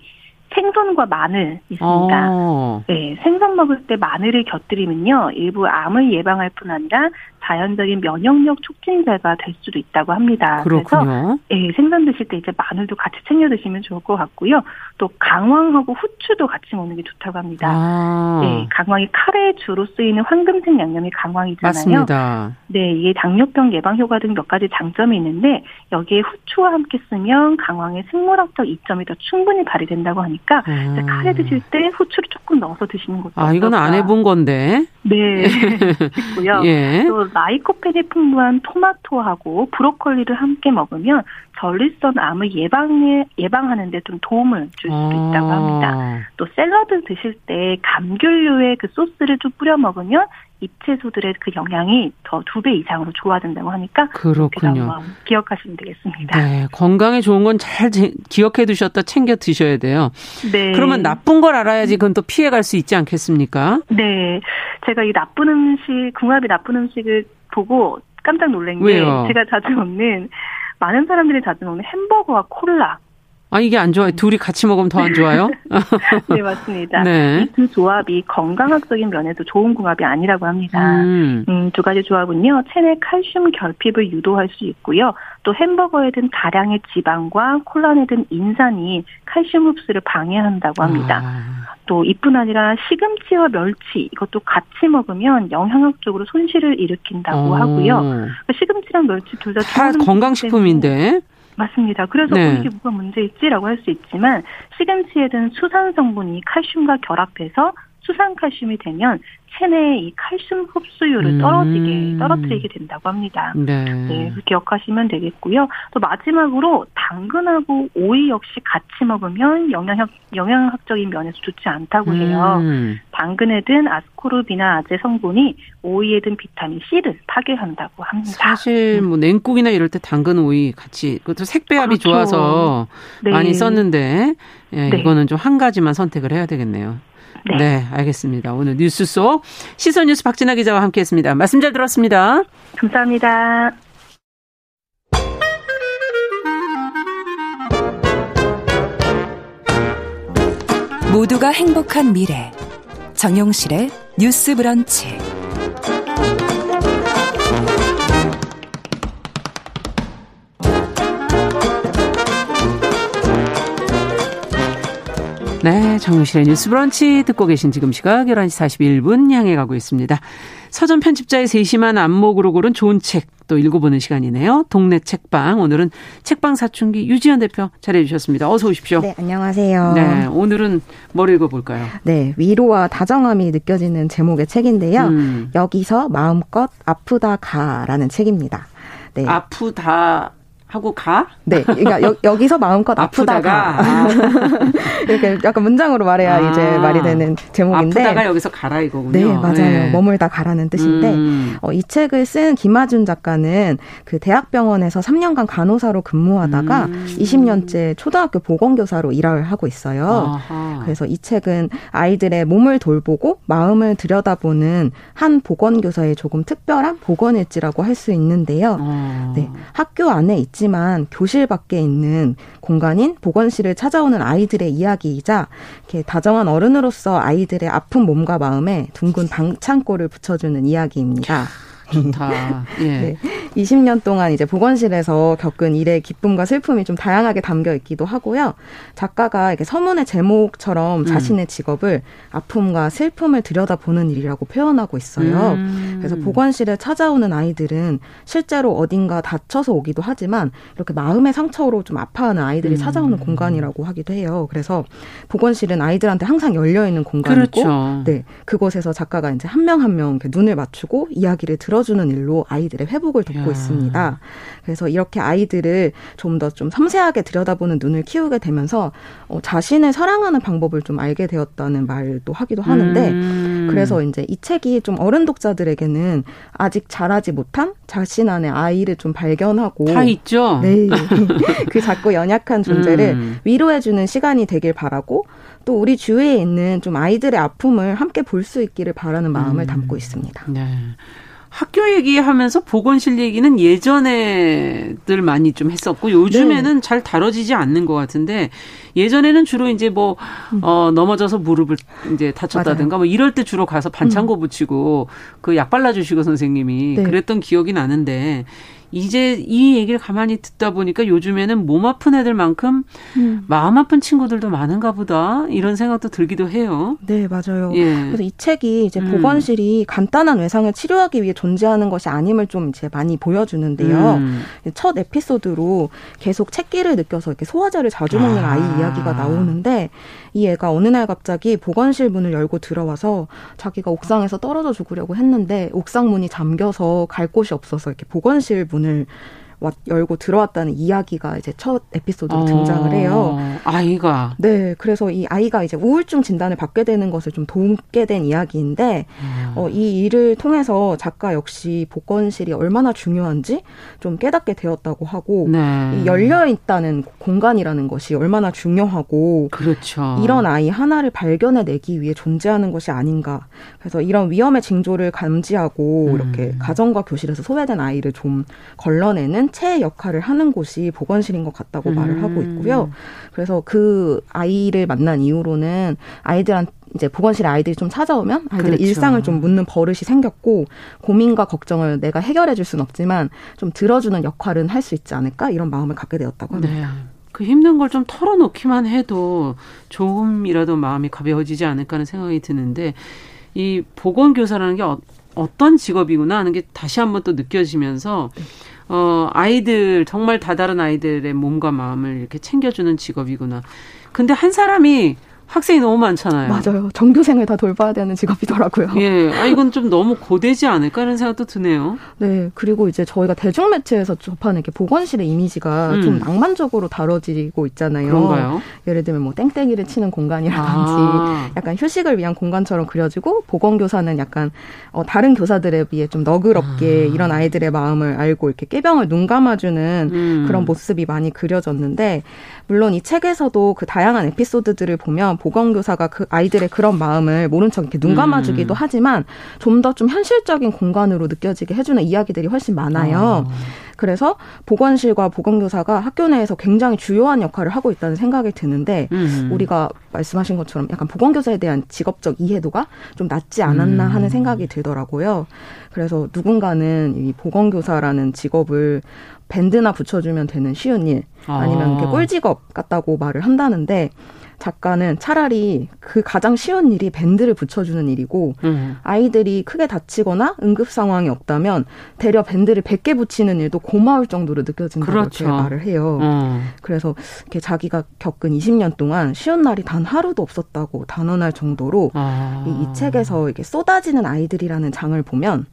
F: 생선과 마늘 있습니다. 어. 네, 생선 먹을 때 마늘을 곁들이면요, 일부 암을 예방할 뿐 아니라 자연적인 면역력 촉진제가 될 수도 있다고 합니다.
B: 그렇군요.
F: 그래서 예, 생선 드실 때 이제 마늘도 같이 챙겨 드시면 좋을 것 같고요. 또 강황하고 후추도 같이 먹는 게 좋다고 합니다. 아. 네, 강황이 카레에 주로 쓰이는 황금색 양념이 강황이잖아요.
B: 맞습니다.
F: 네, 이게 당뇨병 예방 효과 등 몇 가지 장점이 있는데 여기에 후추와 함께 쓰면 강황의 생물학적 이점이 더 충분히 발휘된다고 하니까 음. 카레 드실 때 후추를 조금 넣어서 드시는 것도
B: 아, 이건 안 해본 건데.
F: 네, 싶고요. 예. 또 라이코펜이 풍부한 토마토하고 브로콜리를 함께 먹으면 전립선 암을 예방에 예방하는 데 좀 도움을 줄 수도 있다고 합니다. 아. 또 샐러드 드실 때 감귤류의 그 소스를 좀 뿌려 먹으면 잎채소들의 그 영양이 더 두 배 이상으로 좋아진다고 하니까
B: 그렇군요.
F: 기억하시면 되겠습니다.
B: 네, 건강에 좋은 건 잘 기억해 두셨다 챙겨 드셔야 돼요. 네. 그러면 나쁜 걸 알아야지 그건 또 피해 갈 수 있지 않겠습니까?
F: 네. 제가 이 나쁜 음식, 궁합이 나쁜 음식을 보고 깜짝 놀란 게 왜요? 제가 자주 먹는 많은 사람들이 자주 먹는 햄버거와 콜라
B: 아, 이게 안 좋아요. 둘이 같이 먹으면 더 안 좋아요?
F: 네, 맞습니다. 네. 두 조합이 건강학적인 면에도 좋은 궁합이 아니라고 합니다. 음. 음, 두 가지 조합은요, 체내 칼슘 결핍을 유도할 수 있고요. 또 햄버거에 든 다량의 지방과 콜라에 든 인산이 칼슘 흡수를 방해한다고 합니다. 아. 또 이뿐 아니라 시금치와 멸치 이것도 같이 먹으면 영양학적으로 손실을 일으킨다고 어. 하고요. 시금치랑 멸치 둘 다
B: 건강식품인데.
F: 맞습니다. 그래서 네. 어, 이게 뭐가 문제있지라고 할 수 있지만 시금치에 든 수산 성분이 칼슘과 결합해서 수산칼슘이 되면 체내의 이 칼슘 흡수율을 떨어지게 음. 떨어뜨리게 된다고 합니다. 네. 네, 기억하시면 되겠고요. 또 마지막으로 당근하고 오이 역시 같이 먹으면 영양학 영양학적인 면에서 좋지 않다고 해요. 음. 당근에 든 아스코르비나 아제 성분이 오이에 든 비타민 C를 파괴한다고 합니다.
B: 사실 뭐 냉국이나 이럴 때 당근 오이 같이 그것도 색배합이 그렇죠. 좋아서 네. 많이 썼는데 예, 네. 이거는 좀 한 가지만 선택을 해야 되겠네요. 네. 네, 알겠습니다. 오늘 뉴스 속 시선 뉴스 박진아 기자와 함께했습니다. 말씀 잘 들었습니다.
F: 감사합니다.
A: 모두가 행복한 미래 정용실의 뉴스 브런치.
B: 네, 정실의 뉴스 브런치 듣고 계신 지금 시각 11시 41분 향해 가고 있습니다. 서점 편집자의 세심한 안목으로 고른 좋은 책 또 읽어보는 시간이네요. 동네 책방. 오늘은 책방 사춘기 유지연 대표 잘해 주셨습니다. 어서 오십시오.
G: 네, 안녕하세요.
B: 네, 오늘은 뭘 읽어볼까요?
G: 네, 위로와 다정함이 느껴지는 제목의 책인데요. 음. 여기서 마음껏 아프다 가라는 책입니다.
B: 네. 아프다 하고 가?
G: 네. 그러니까 여, 기서 마음껏 아프다가, 아프다가. 아. 이렇게 약간 문장으로 말해야 아. 이제 말이 되는 제목인데
B: 아프다가 여기서 가라 이거군요.
G: 네, 맞아요. 네. 머물다 가라는 뜻인데 음. 어, 이 책을 쓴 김하준 작가는 그 대학병원에서 3년간 간호사로 근무하다가 음. 20년째 초등학교 보건교사로 일을 하고 있어요. 아하. 그래서 이 책은 아이들의 몸을 돌보고 마음을 들여다보는 한 보건교사의 조금 특별한 보건일지라고 할 수 있는데요. 아. 네. 학교 안에 있지 만 교실 밖에 있는 공간인 보건실을 찾아오는 아이들의 이야기이자 이렇게 다정한 어른으로서 아이들의 아픈 몸과 마음에 둥근 방창고를 붙여주는 이야기입니다.
B: 좋다. 예. 네.
G: 20년 동안 이제 보건실에서 겪은 일의 기쁨과 슬픔이 좀 다양하게 담겨 있기도 하고요. 작가가 이렇게 서문의 제목처럼 음. 자신의 직업을 아픔과 슬픔을 들여다보는 일이라고 표현하고 있어요. 음. 그래서 보건실에 찾아오는 아이들은 실제로 어딘가 다쳐서 오기도 하지만 이렇게 마음의 상처로 좀 아파하는 아이들이 음. 찾아오는 공간이라고 하기도 해요. 그래서 보건실은 아이들한테 항상 열려 있는 공간이고, 그렇죠. 네 그곳에서 작가가 이제 한 명 한명 눈을 맞추고 이야기를 들어 들어주는 일로 아이들의 회복을 돕고 야. 있습니다. 그래서 이렇게 아이들을 좀 더좀 좀 섬세하게 들여다보는 눈을 키우게 되면서 어, 자신을 사랑하는 방법을 좀 알게 되었다는 말도 하기도 하는데 음. 그래서 이제 이 책이 좀 어른 독자들에게는 아직 자라지 못한 자신 안에 아이를 좀 발견하고
B: 다 있죠.
G: 네. 그 작고 연약한 존재를 음. 위로해주는 시간이 되길 바라고 또 우리 주위에 있는 좀 아이들의 아픔을 함께 볼 수 있기를 바라는 마음을 음. 담고 있습니다. 네.
B: 학교 얘기하면서 보건실 얘기는 예전에들 많이 좀 했었고 요즘에는 네. 잘 다뤄지지 않는 것 같은데 예전에는 주로 이제 뭐 음. 어, 넘어져서 무릎을 이제 다쳤다든가 맞아요. 뭐 이럴 때 주로 가서 반창고 음. 붙이고 그 약 발라주시고 선생님이 네. 그랬던 기억이 나는데 이제 이 얘기를 가만히 듣다 보니까 요즘에는 몸 아픈 애들만큼 음. 마음 아픈 친구들도 많은가 보다 이런 생각도 들기도 해요.
G: 네, 맞아요. 예. 그래서 이 책이 이제 음. 보건실이 간단한 외상을 치료하기 위해 존재하는 것이 아님을 좀 이제 많이 보여주는데요. 음. 첫 에피소드로 계속 책기를 느껴서 이렇게 소화제를 자주 먹는 아. 아이 이야기가 나오는데 이 애가 어느 날 갑자기 보건실 문을 열고 들어와서 자기가 옥상에서 떨어져 죽으려고 했는데 옥상 문이 잠겨서 갈 곳이 없어서 이렇게 보건실 문을 열고 들어왔다는 이야기가 이제 첫 에피소드로 어, 등장을 해요.
B: 아이가.
G: 네, 그래서 이 아이가 이제 우울증 진단을 받게 되는 것을 좀 돕게 된 이야기인데, 음. 어, 이 일을 통해서 작가 역시 복권실이 얼마나 중요한지 좀 깨닫게 되었다고 하고, 네. 이 열려 있다는 공간이라는 것이 얼마나 중요하고,
B: 그렇죠.
G: 이런 아이 하나를 발견해내기 위해 존재하는 것이 아닌가. 그래서 이런 위험의 징조를 감지하고 음. 이렇게 가정과 교실에서 소외된 아이를 좀 걸러내는 단체 역할을 하는 곳이 보건실인 것 같다고 음. 말을 하고 있고요. 그래서 그 아이를 만난 이후로는 아이들한 이제 보건실 아이들이 좀 찾아오면 아이들의 그렇죠. 일상을 좀 묻는 버릇이 생겼고 고민과 걱정을 내가 해결해 줄 수는 없지만 좀 들어주는 역할은 할 수 있지 않을까 이런 마음을 갖게 되었다고 합니다. 네.
B: 그 힘든 걸 좀 털어놓기만 해도 조금이라도 마음이 가벼워지지 않을까 하는 생각이 드는데 이 보건교사라는 게 어, 떤 직업이구나 하는 게 다시 한번 또 느껴지면서 네. 어, 아이들, 정말 다다른 아이들의 몸과 마음을 이렇게 챙겨주는 직업이구나. 근데 한 사람이 학생이 너무 많잖아요.
G: 맞아요. 정교생을 다 돌봐야 되는 직업이더라고요.
B: 예. 아, 이건 좀 너무 고되지 않을까 하는 생각도 드네요.
G: 네. 그리고 이제 저희가 대중매체에서 접하는 이렇게 보건실의 이미지가 음. 좀 낭만적으로 다뤄지고 있잖아요.
B: 그런가요?
G: 예를 들면 뭐 땡땡이를 치는 공간이라든지 아. 약간 휴식을 위한 공간처럼 그려지고 보건교사는 약간 어, 다른 교사들에 비해 좀 너그럽게 아. 이런 아이들의 마음을 알고 이렇게 깨병을 눈 감아주는 음. 그런 모습이 많이 그려졌는데 물론 이 책에서도 그 다양한 에피소드들을 보면 보건교사가 그 아이들의 그런 마음을 모른 척 이렇게 눈 음. 감아주기도 음. 하지만 좀 더좀 좀 현실적인 공간으로 느껴지게 해주는 이야기들이 훨씬 많아요. 아. 그래서 보건실과 보건교사가 학교 내에서 굉장히 주요한 역할을 하고 있다는 생각이 드는데 음. 우리가 말씀하신 것처럼 약간 보건교사에 대한 직업적 이해도가 좀 낮지 않았나 음. 하는 생각이 들더라고요. 그래서 누군가는 이 보건교사라는 직업을 밴드나 붙여주면 되는 쉬운 일 아니면 이렇게 아. 꿀직업 같다고 말을 한다는데 작가는 차라리 그 가장 쉬운 일이 밴드를 붙여주는 일이고 음. 아이들이 크게 다치거나 응급 상황이 없다면 되레 밴드를 100개 붙이는 일도 고마울 정도로 느껴진다고 그렇죠. 말을 해요. 음. 그래서 이렇게 자기가 겪은 20년 동안 쉬운 날이 단 하루도 없었다고 단언할 정도로 아. 이, 이 책에서 이게 쏟아지는 아이들이라는 장을 보면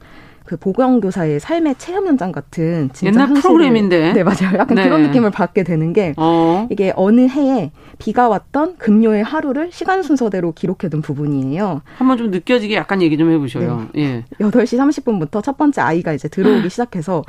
G: 그 보건교사의 삶의 체험 현장 같은
B: 옛날 프로그램인데
G: 네 맞아요 약간 네. 그런 느낌을 받게 되는 게 어. 이게 어느 해에 비가 왔던 금요일 하루를 시간 순서대로 기록해둔 부분이에요.
B: 한번 좀 느껴지게 약간 얘기 좀 해보셔요. 네. 예.
G: 8시 30분부터 첫 번째 아이가 이제 들어오기 시작해서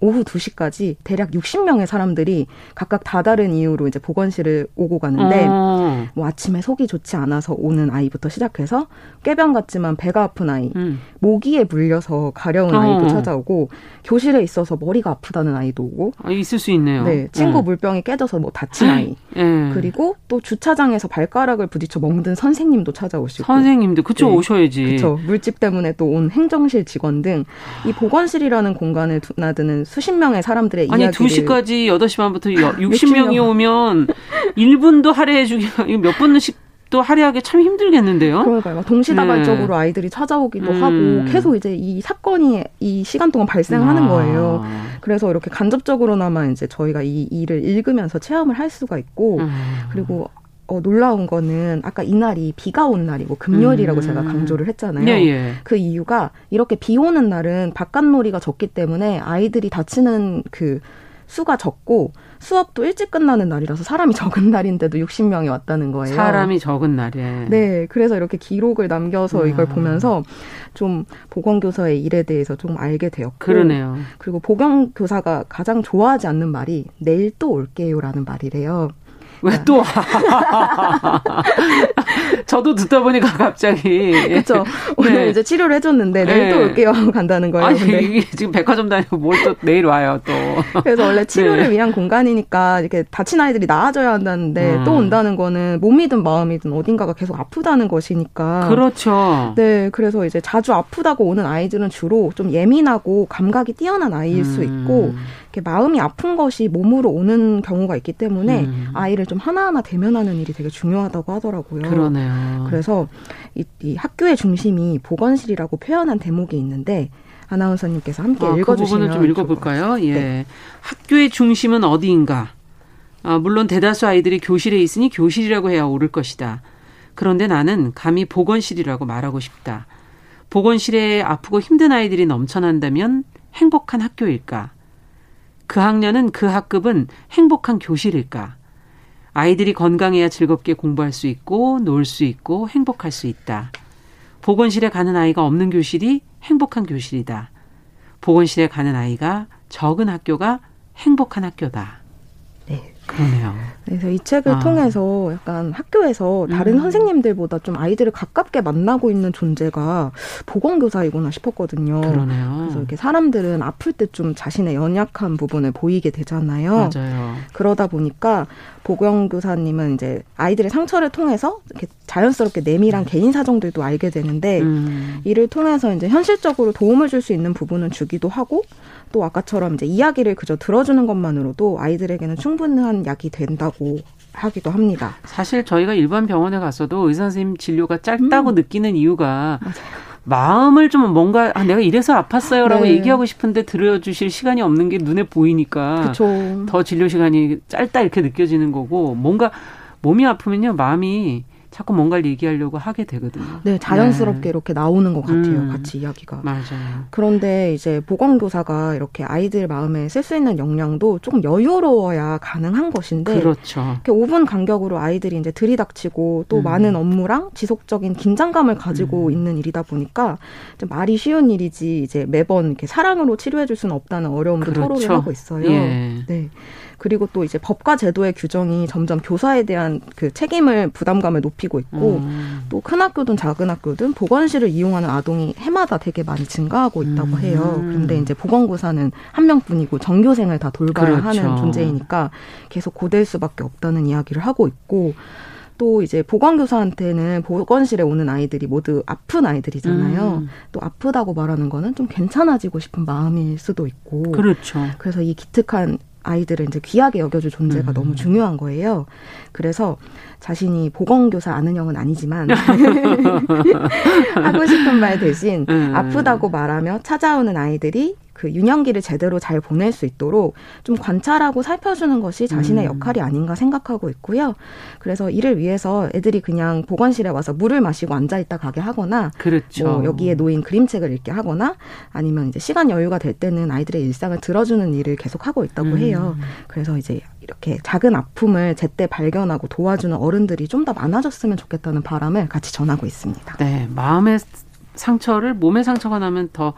G: 오후 2시까지 대략 60명의 사람들이 각각 다다른 이유로 이제 보건실을 오고 가는데 어. 뭐 아침에 속이 좋지 않아서 오는 아이부터 시작해서 꾀병 같지만 배가 아픈 아이, 음. 모기에 물려서 가려운 어. 아이도 찾아오고 교실에 있어서 머리가 아프다는 아이도 오고
B: 아, 있을 수 있네요.
G: 네, 친구 어. 물병이 깨져서 뭐 다친 아이. 네. 그리고 또 주차장에서 발가락을 부딪혀 멍든 선생님도 찾아오시고
B: 선생님도 그쪽 네. 오셔야지.
G: 그렇죠. 물집 때문에 또 온 행정실 직원 등 이 보건실이라는 공간을 드나드는 수십 명의 사람들의
B: 아니,
G: 이야기를
B: 2시까지 8시 반부터 60명이 오면 1분도 할애해 주기가 몇 분씩 또 할애하기 참 힘들겠는데요.
G: 그러니까요. 동시다발적으로 네. 아이들이 찾아오기도 음. 하고 계속 이제 이 사건이 이 시간 동안 발생하는 아. 거예요. 그래서 이렇게 간접적으로나마 이제 저희가 이 일을 읽으면서 체험을 할 수가 있고 음. 그리고 어, 놀라운 거는 아까 이날이 비가 온 날이고 금요일이라고 음. 제가 강조를 했잖아요. 예, 예. 그 이유가 이렇게 비 오는 날은 바깥놀이가 적기 때문에 아이들이 다치는 그 수가 적고 수업도 일찍 끝나는 날이라서 사람이 적은 날인데도 60명이 왔다는 거예요.
B: 사람이 적은 날에.
G: 네. 그래서 이렇게 기록을 남겨서 음. 이걸 보면서 좀 보건교사의 일에 대해서 좀 알게 되었고.
B: 그러네요.
G: 그리고 보건교사가 가장 좋아하지 않는 말이 내일 또 올게요라는 말이래요.
B: 왜 또? 저도 듣다 보니까 갑자기.
G: 그렇죠. 오늘 네. 이제 치료를 해줬는데 내일 네. 또 올게요 하고 간다는 거예요.
B: 아니, 근데. 이게 지금 백화점 다니고 뭘 또 내일 와요 또.
G: 그래서 원래 치료를 네. 위한 공간이니까 이렇게 다친 아이들이 나아져야 한다는데 음. 또 온다는 거는 몸이든 마음이든 어딘가가 계속 아프다는 것이니까.
B: 그렇죠.
G: 네, 그래서 이제 자주 아프다고 오는 아이들은 주로 좀 예민하고 감각이 뛰어난 아이일 음. 수 있고 이렇게 마음이 아픈 것이 몸으로 오는 경우가 있기 때문에 음. 아이를 좀 하나하나 대면하는 일이 되게 중요하다고 하더라고요.
B: 그러네요.
G: 그래서 이, 이 학교의 중심이 보건실이라고 표현한 대목이 있는데 아나운서님께서 함께 아, 읽어주시면 그 부분을
B: 좀 읽어볼까요? 예, 네. 학교의 중심은 어디인가? 아, 물론 대다수 아이들이 교실에 있으니 교실이라고 해야 옳을 것이다. 그런데 나는 감히 보건실이라고 말하고 싶다. 보건실에 아프고 힘든 아이들이 넘쳐난다면 행복한 학교일까? 그 학년은 그 학급은 행복한 교실일까? 아이들이 건강해야 즐겁게 공부할 수 있고 놀 수 있고 행복할 수 있다. 보건실에 가는 아이가 없는 교실이 행복한 교실이다. 보건실에 가는 아이가 적은 학교가 행복한 학교다.
G: 네.
B: 그러네요.
G: 그래서 이 책을 아. 통해서 약간 학교에서 다른 음. 선생님들보다 좀 아이들을 가깝게 만나고 있는 존재가 보건교사이구나 싶었거든요.
B: 그러네요.
G: 그래서 이렇게 사람들은 아플 때 좀 자신의 연약한 부분을 보이게 되잖아요.
B: 맞아요.
G: 그러다 보니까 보건교사님은 이제 아이들의 상처를 통해서 이렇게 자연스럽게 내밀한 음. 개인 사정들도 알게 되는데 음. 이를 통해서 이제 현실적으로 도움을 줄 수 있는 부분은 주기도 하고 또 아까처럼 이제 이야기를 그저 들어주는 것만으로도 아이들에게는 충분한 약이 된다고 하기도 합니다.
B: 사실 저희가 일반 병원에 갔어도 의사 선생님 진료가 짧다고 음. 느끼는 이유가 맞아요. 마음을 좀 뭔가 아, 내가 이래서 아팠어요라고 네. 얘기하고 싶은데 들어주실 시간이 없는 게 눈에 보이니까
G: 그쵸.
B: 더 진료 시간이 짧다 이렇게 느껴지는 거고 뭔가 몸이 아프면요 마음이 자꾸 뭔가를 얘기하려고 하게 되거든요.
G: 네, 자연스럽게 네. 이렇게 나오는 것 같아요. 음. 같이 이야기가.
B: 맞아요.
G: 그런데 이제 보건교사가 이렇게 아이들 마음에 쓸 수 있는 역량도 조금 여유로워야 가능한 것인데
B: 그렇죠.
G: 이렇게 5분 간격으로 아이들이 이제 들이닥치고 또 음. 많은 업무랑 지속적인 긴장감을 가지고 음. 있는 일이다 보니까 말이 쉬운 일이지 이제 매번 이렇게 사랑으로 치료해 줄 수는 없다는 어려움도 그렇죠. 토로를 하고 있어요. 예. 네. 그리고 또 이제 법과 제도의 규정이 점점 교사에 대한 그 책임을 부담감을 높이고 있고 음. 또 큰 학교든 작은 학교든 보건실을 이용하는 아동이 해마다 되게 많이 증가하고 있다고 음. 해요. 그런데 이제 보건교사는 한 명뿐이고 전교생을 다 돌봐야 그렇죠. 하는 존재이니까 계속 고될 수밖에 없다는 이야기를 하고 있고 또 이제 보건교사한테는 보건실에 오는 아이들이 모두 아픈 아이들이잖아요. 음. 또 아프다고 말하는 거는 좀 괜찮아지고 싶은 마음일 수도 있고.
B: 그렇죠.
G: 그래서 이 기특한 아이들을 이제 귀하게 여겨줄 존재가 음. 너무 중요한 거예요. 그래서 자신이 보건교사 아는 형은 아니지만 하고 싶은 말 대신 음. 아프다고 말하며 찾아오는 아이들이 그 유년기를 제대로 잘 보낼 수 있도록 좀 관찰하고 살펴주는 것이 자신의 음. 역할이 아닌가 생각하고 있고요. 그래서 이를 위해서 애들이 그냥 보건실에 와서 물을 마시고 앉아 있다 가게 하거나
B: 그렇죠.
G: 뭐 여기에 놓인 그림책을 읽게 하거나 아니면 이제 시간 여유가 될 때는 아이들의 일상을 들어주는 일을 계속 하고 있다고 음. 해요. 그래서 이제 이렇게 작은 아픔을 제때 발견하고 도와주는 어른들이 좀 더 많아졌으면 좋겠다는 바람을 같이 전하고 있습니다.
B: 네, 마음의 상처를 몸의 상처가 나면 더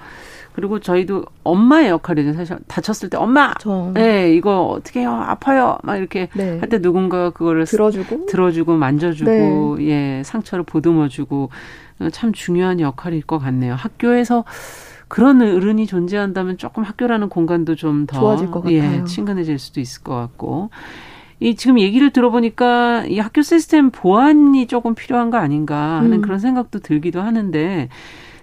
B: 그리고 저희도 엄마의 역할이죠. 사실 다쳤을 때 엄마, 저. 네, 이거 어떻게 해요? 아파요. 막 이렇게 네. 할때 누군가 그거를
G: 들어주고
B: 들어주고 만져주고 네. 예 상처를 보듬어주고 참 중요한 역할일 것 같네요. 학교에서 그런 어른이 존재한다면 조금 학교라는 공간도 좀 더
G: 좋아질 것
B: 같아요. 예, 친근해질 수도 있을 것 같고. 이 지금 얘기를 들어보니까 이 학교 시스템 보완이 조금 필요한 거 아닌가 하는 음. 그런 생각도 들기도 하는데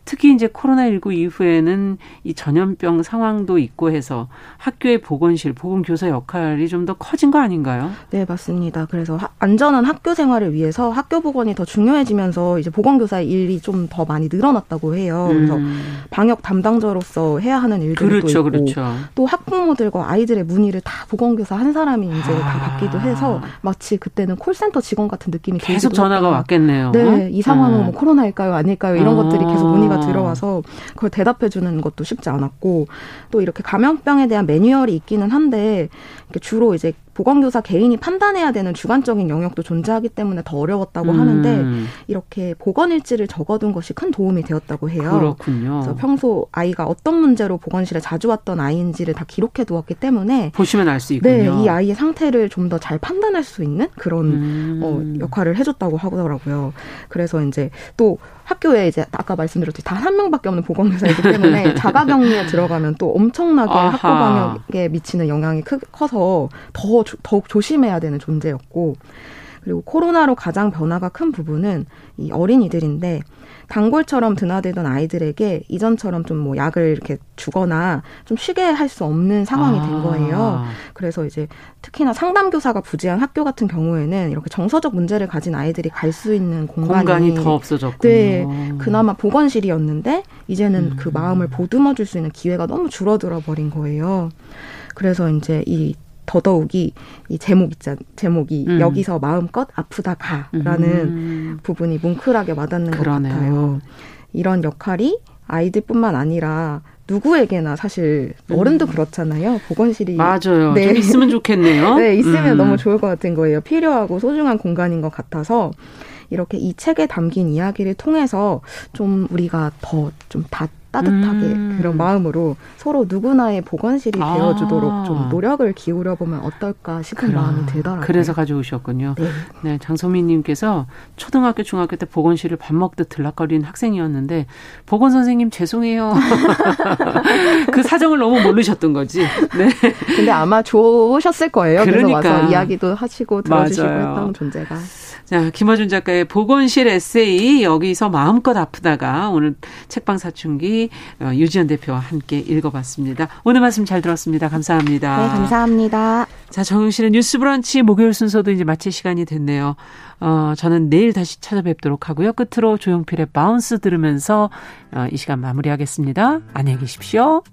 B: 특히 이제 코로나19 이후에는 이 전염병 상황도 있고 해서 학교의 보건실, 보건교사 역할이 좀 더 커진 거 아닌가요?
G: 네, 맞습니다. 그래서 하, 안전한 학교 생활을 위해서 학교 보건이 더 중요해지면서 이제 보건교사의 일이 좀 더 많이 늘어났다고 해요. 그래서 음. 방역 담당자로서 해야 하는 일들도 그렇죠, 있고 그렇죠. 또 학부모들과 아이들의 문의를 다 보건교사 한 사람이 이제 아. 다 받기도 해서 마치 그때는 콜센터 직원 같은 느낌이
B: 계속 전화가. 왔겠네요.
G: 네, 이 상황은 음. 뭐 코로나일까요, 아닐까요? 이런 아. 것들이 계속 문의가 들어와서 그걸 대답해 주는 것도 쉽지 않았고 또 이렇게 감염병에 대한 매뉴얼이 있기는 한데 주로 이제 보건교사 개인이 판단해야 되는 주관적인 영역도 존재하기 때문에 더 어려웠다고 음. 하는데 이렇게 보건일지를 적어둔 것이 큰 도움이 되었다고 해요.
B: 그렇군요.
G: 그래서 평소 아이가 어떤 문제로 보건실에 자주 왔던 아이인지를 다 기록해 두었기 때문에
B: 보시면 알 수 있군요.
G: 네, 이 아이의 상태를 좀 더 잘 판단할 수 있는 그런 음. 어, 역할을 해줬다고 하더라고요. 그래서 이제 또 학교에 이제 아까 말씀드렸듯이 단 한 명밖에 없는 보건교사이기 때문에 자가격리에 들어가면 또 엄청나게 아하. 학교 방역에 미치는 영향이 크, 커서 더 더욱 조심해야 되는 존재였고 그리고 코로나로 가장 변화가 큰 부분은 이 어린이들인데 단골처럼 드나들던 아이들에게 이전처럼 좀 뭐 약을 이렇게 주거나 좀 쉬게 할 수 없는 상황이 아. 된 거예요. 그래서 이제 특히나 상담 교사가 부재한 학교 같은 경우에는 이렇게 정서적 문제를 가진 아이들이 갈 수 있는 공간이,
B: 공간이 더 없어졌군요.
G: 네, 그나마 보건실이었는데 이제는 음. 그 마음을 보듬어 줄 수 있는 기회가 너무 줄어들어 버린 거예요. 그래서 이제 이 더더욱이 이 제목 있자 제목이 음. 여기서 마음껏 아프다 가라는 음. 부분이 뭉클하게 와닿는 그러네요. 것 같아요. 이런 역할이 아이들뿐만 아니라 누구에게나 사실 어른도 음. 그렇잖아요. 보건실이
B: 맞아요. 네. 좀 있으면 좋겠네요.
G: 네, 있으면 음. 너무 좋을 것 같은 거예요. 필요하고 소중한 공간인 것 같아서 이렇게 이 책에 담긴 이야기를 통해서 좀 우리가 더 좀 다 따뜻하게 음. 그런 마음으로 서로 누구나의 보건실이 아. 되어주도록 좀 노력을 기울여 보면 어떨까 싶은 그럼. 마음이 들더라고요.
B: 그래서 가져오셨군요. 네, 네 장소민님께서 초등학교 중학교 때 보건실을 밥 먹듯 들락거리는 학생이었는데 보건 선생님 죄송해요. 그 사정을 너무 모르셨던 거지. 네.
G: 근데 아마 좋으셨을 거예요. 그러니까. 그래서 와서 이야기도 하시고 들어주시고 맞아요. 했던 존재가.
B: 자, 김어준 작가의 보건실 에세이 여기서 마음껏 아프다가 오늘 책방 사춘기 어, 유지현 대표와 함께 읽어봤습니다. 오늘 말씀 잘 들었습니다. 감사합니다.
G: 네, 감사합니다.
B: 자, 정용실의 뉴스 브런치 목요일 순서도 이제 마칠 시간이 됐네요. 어, 저는 내일 다시 찾아뵙도록 하고요. 끝으로 조용필의 바운스 들으면서 어, 이 시간 마무리하겠습니다. 안녕히 계십시오.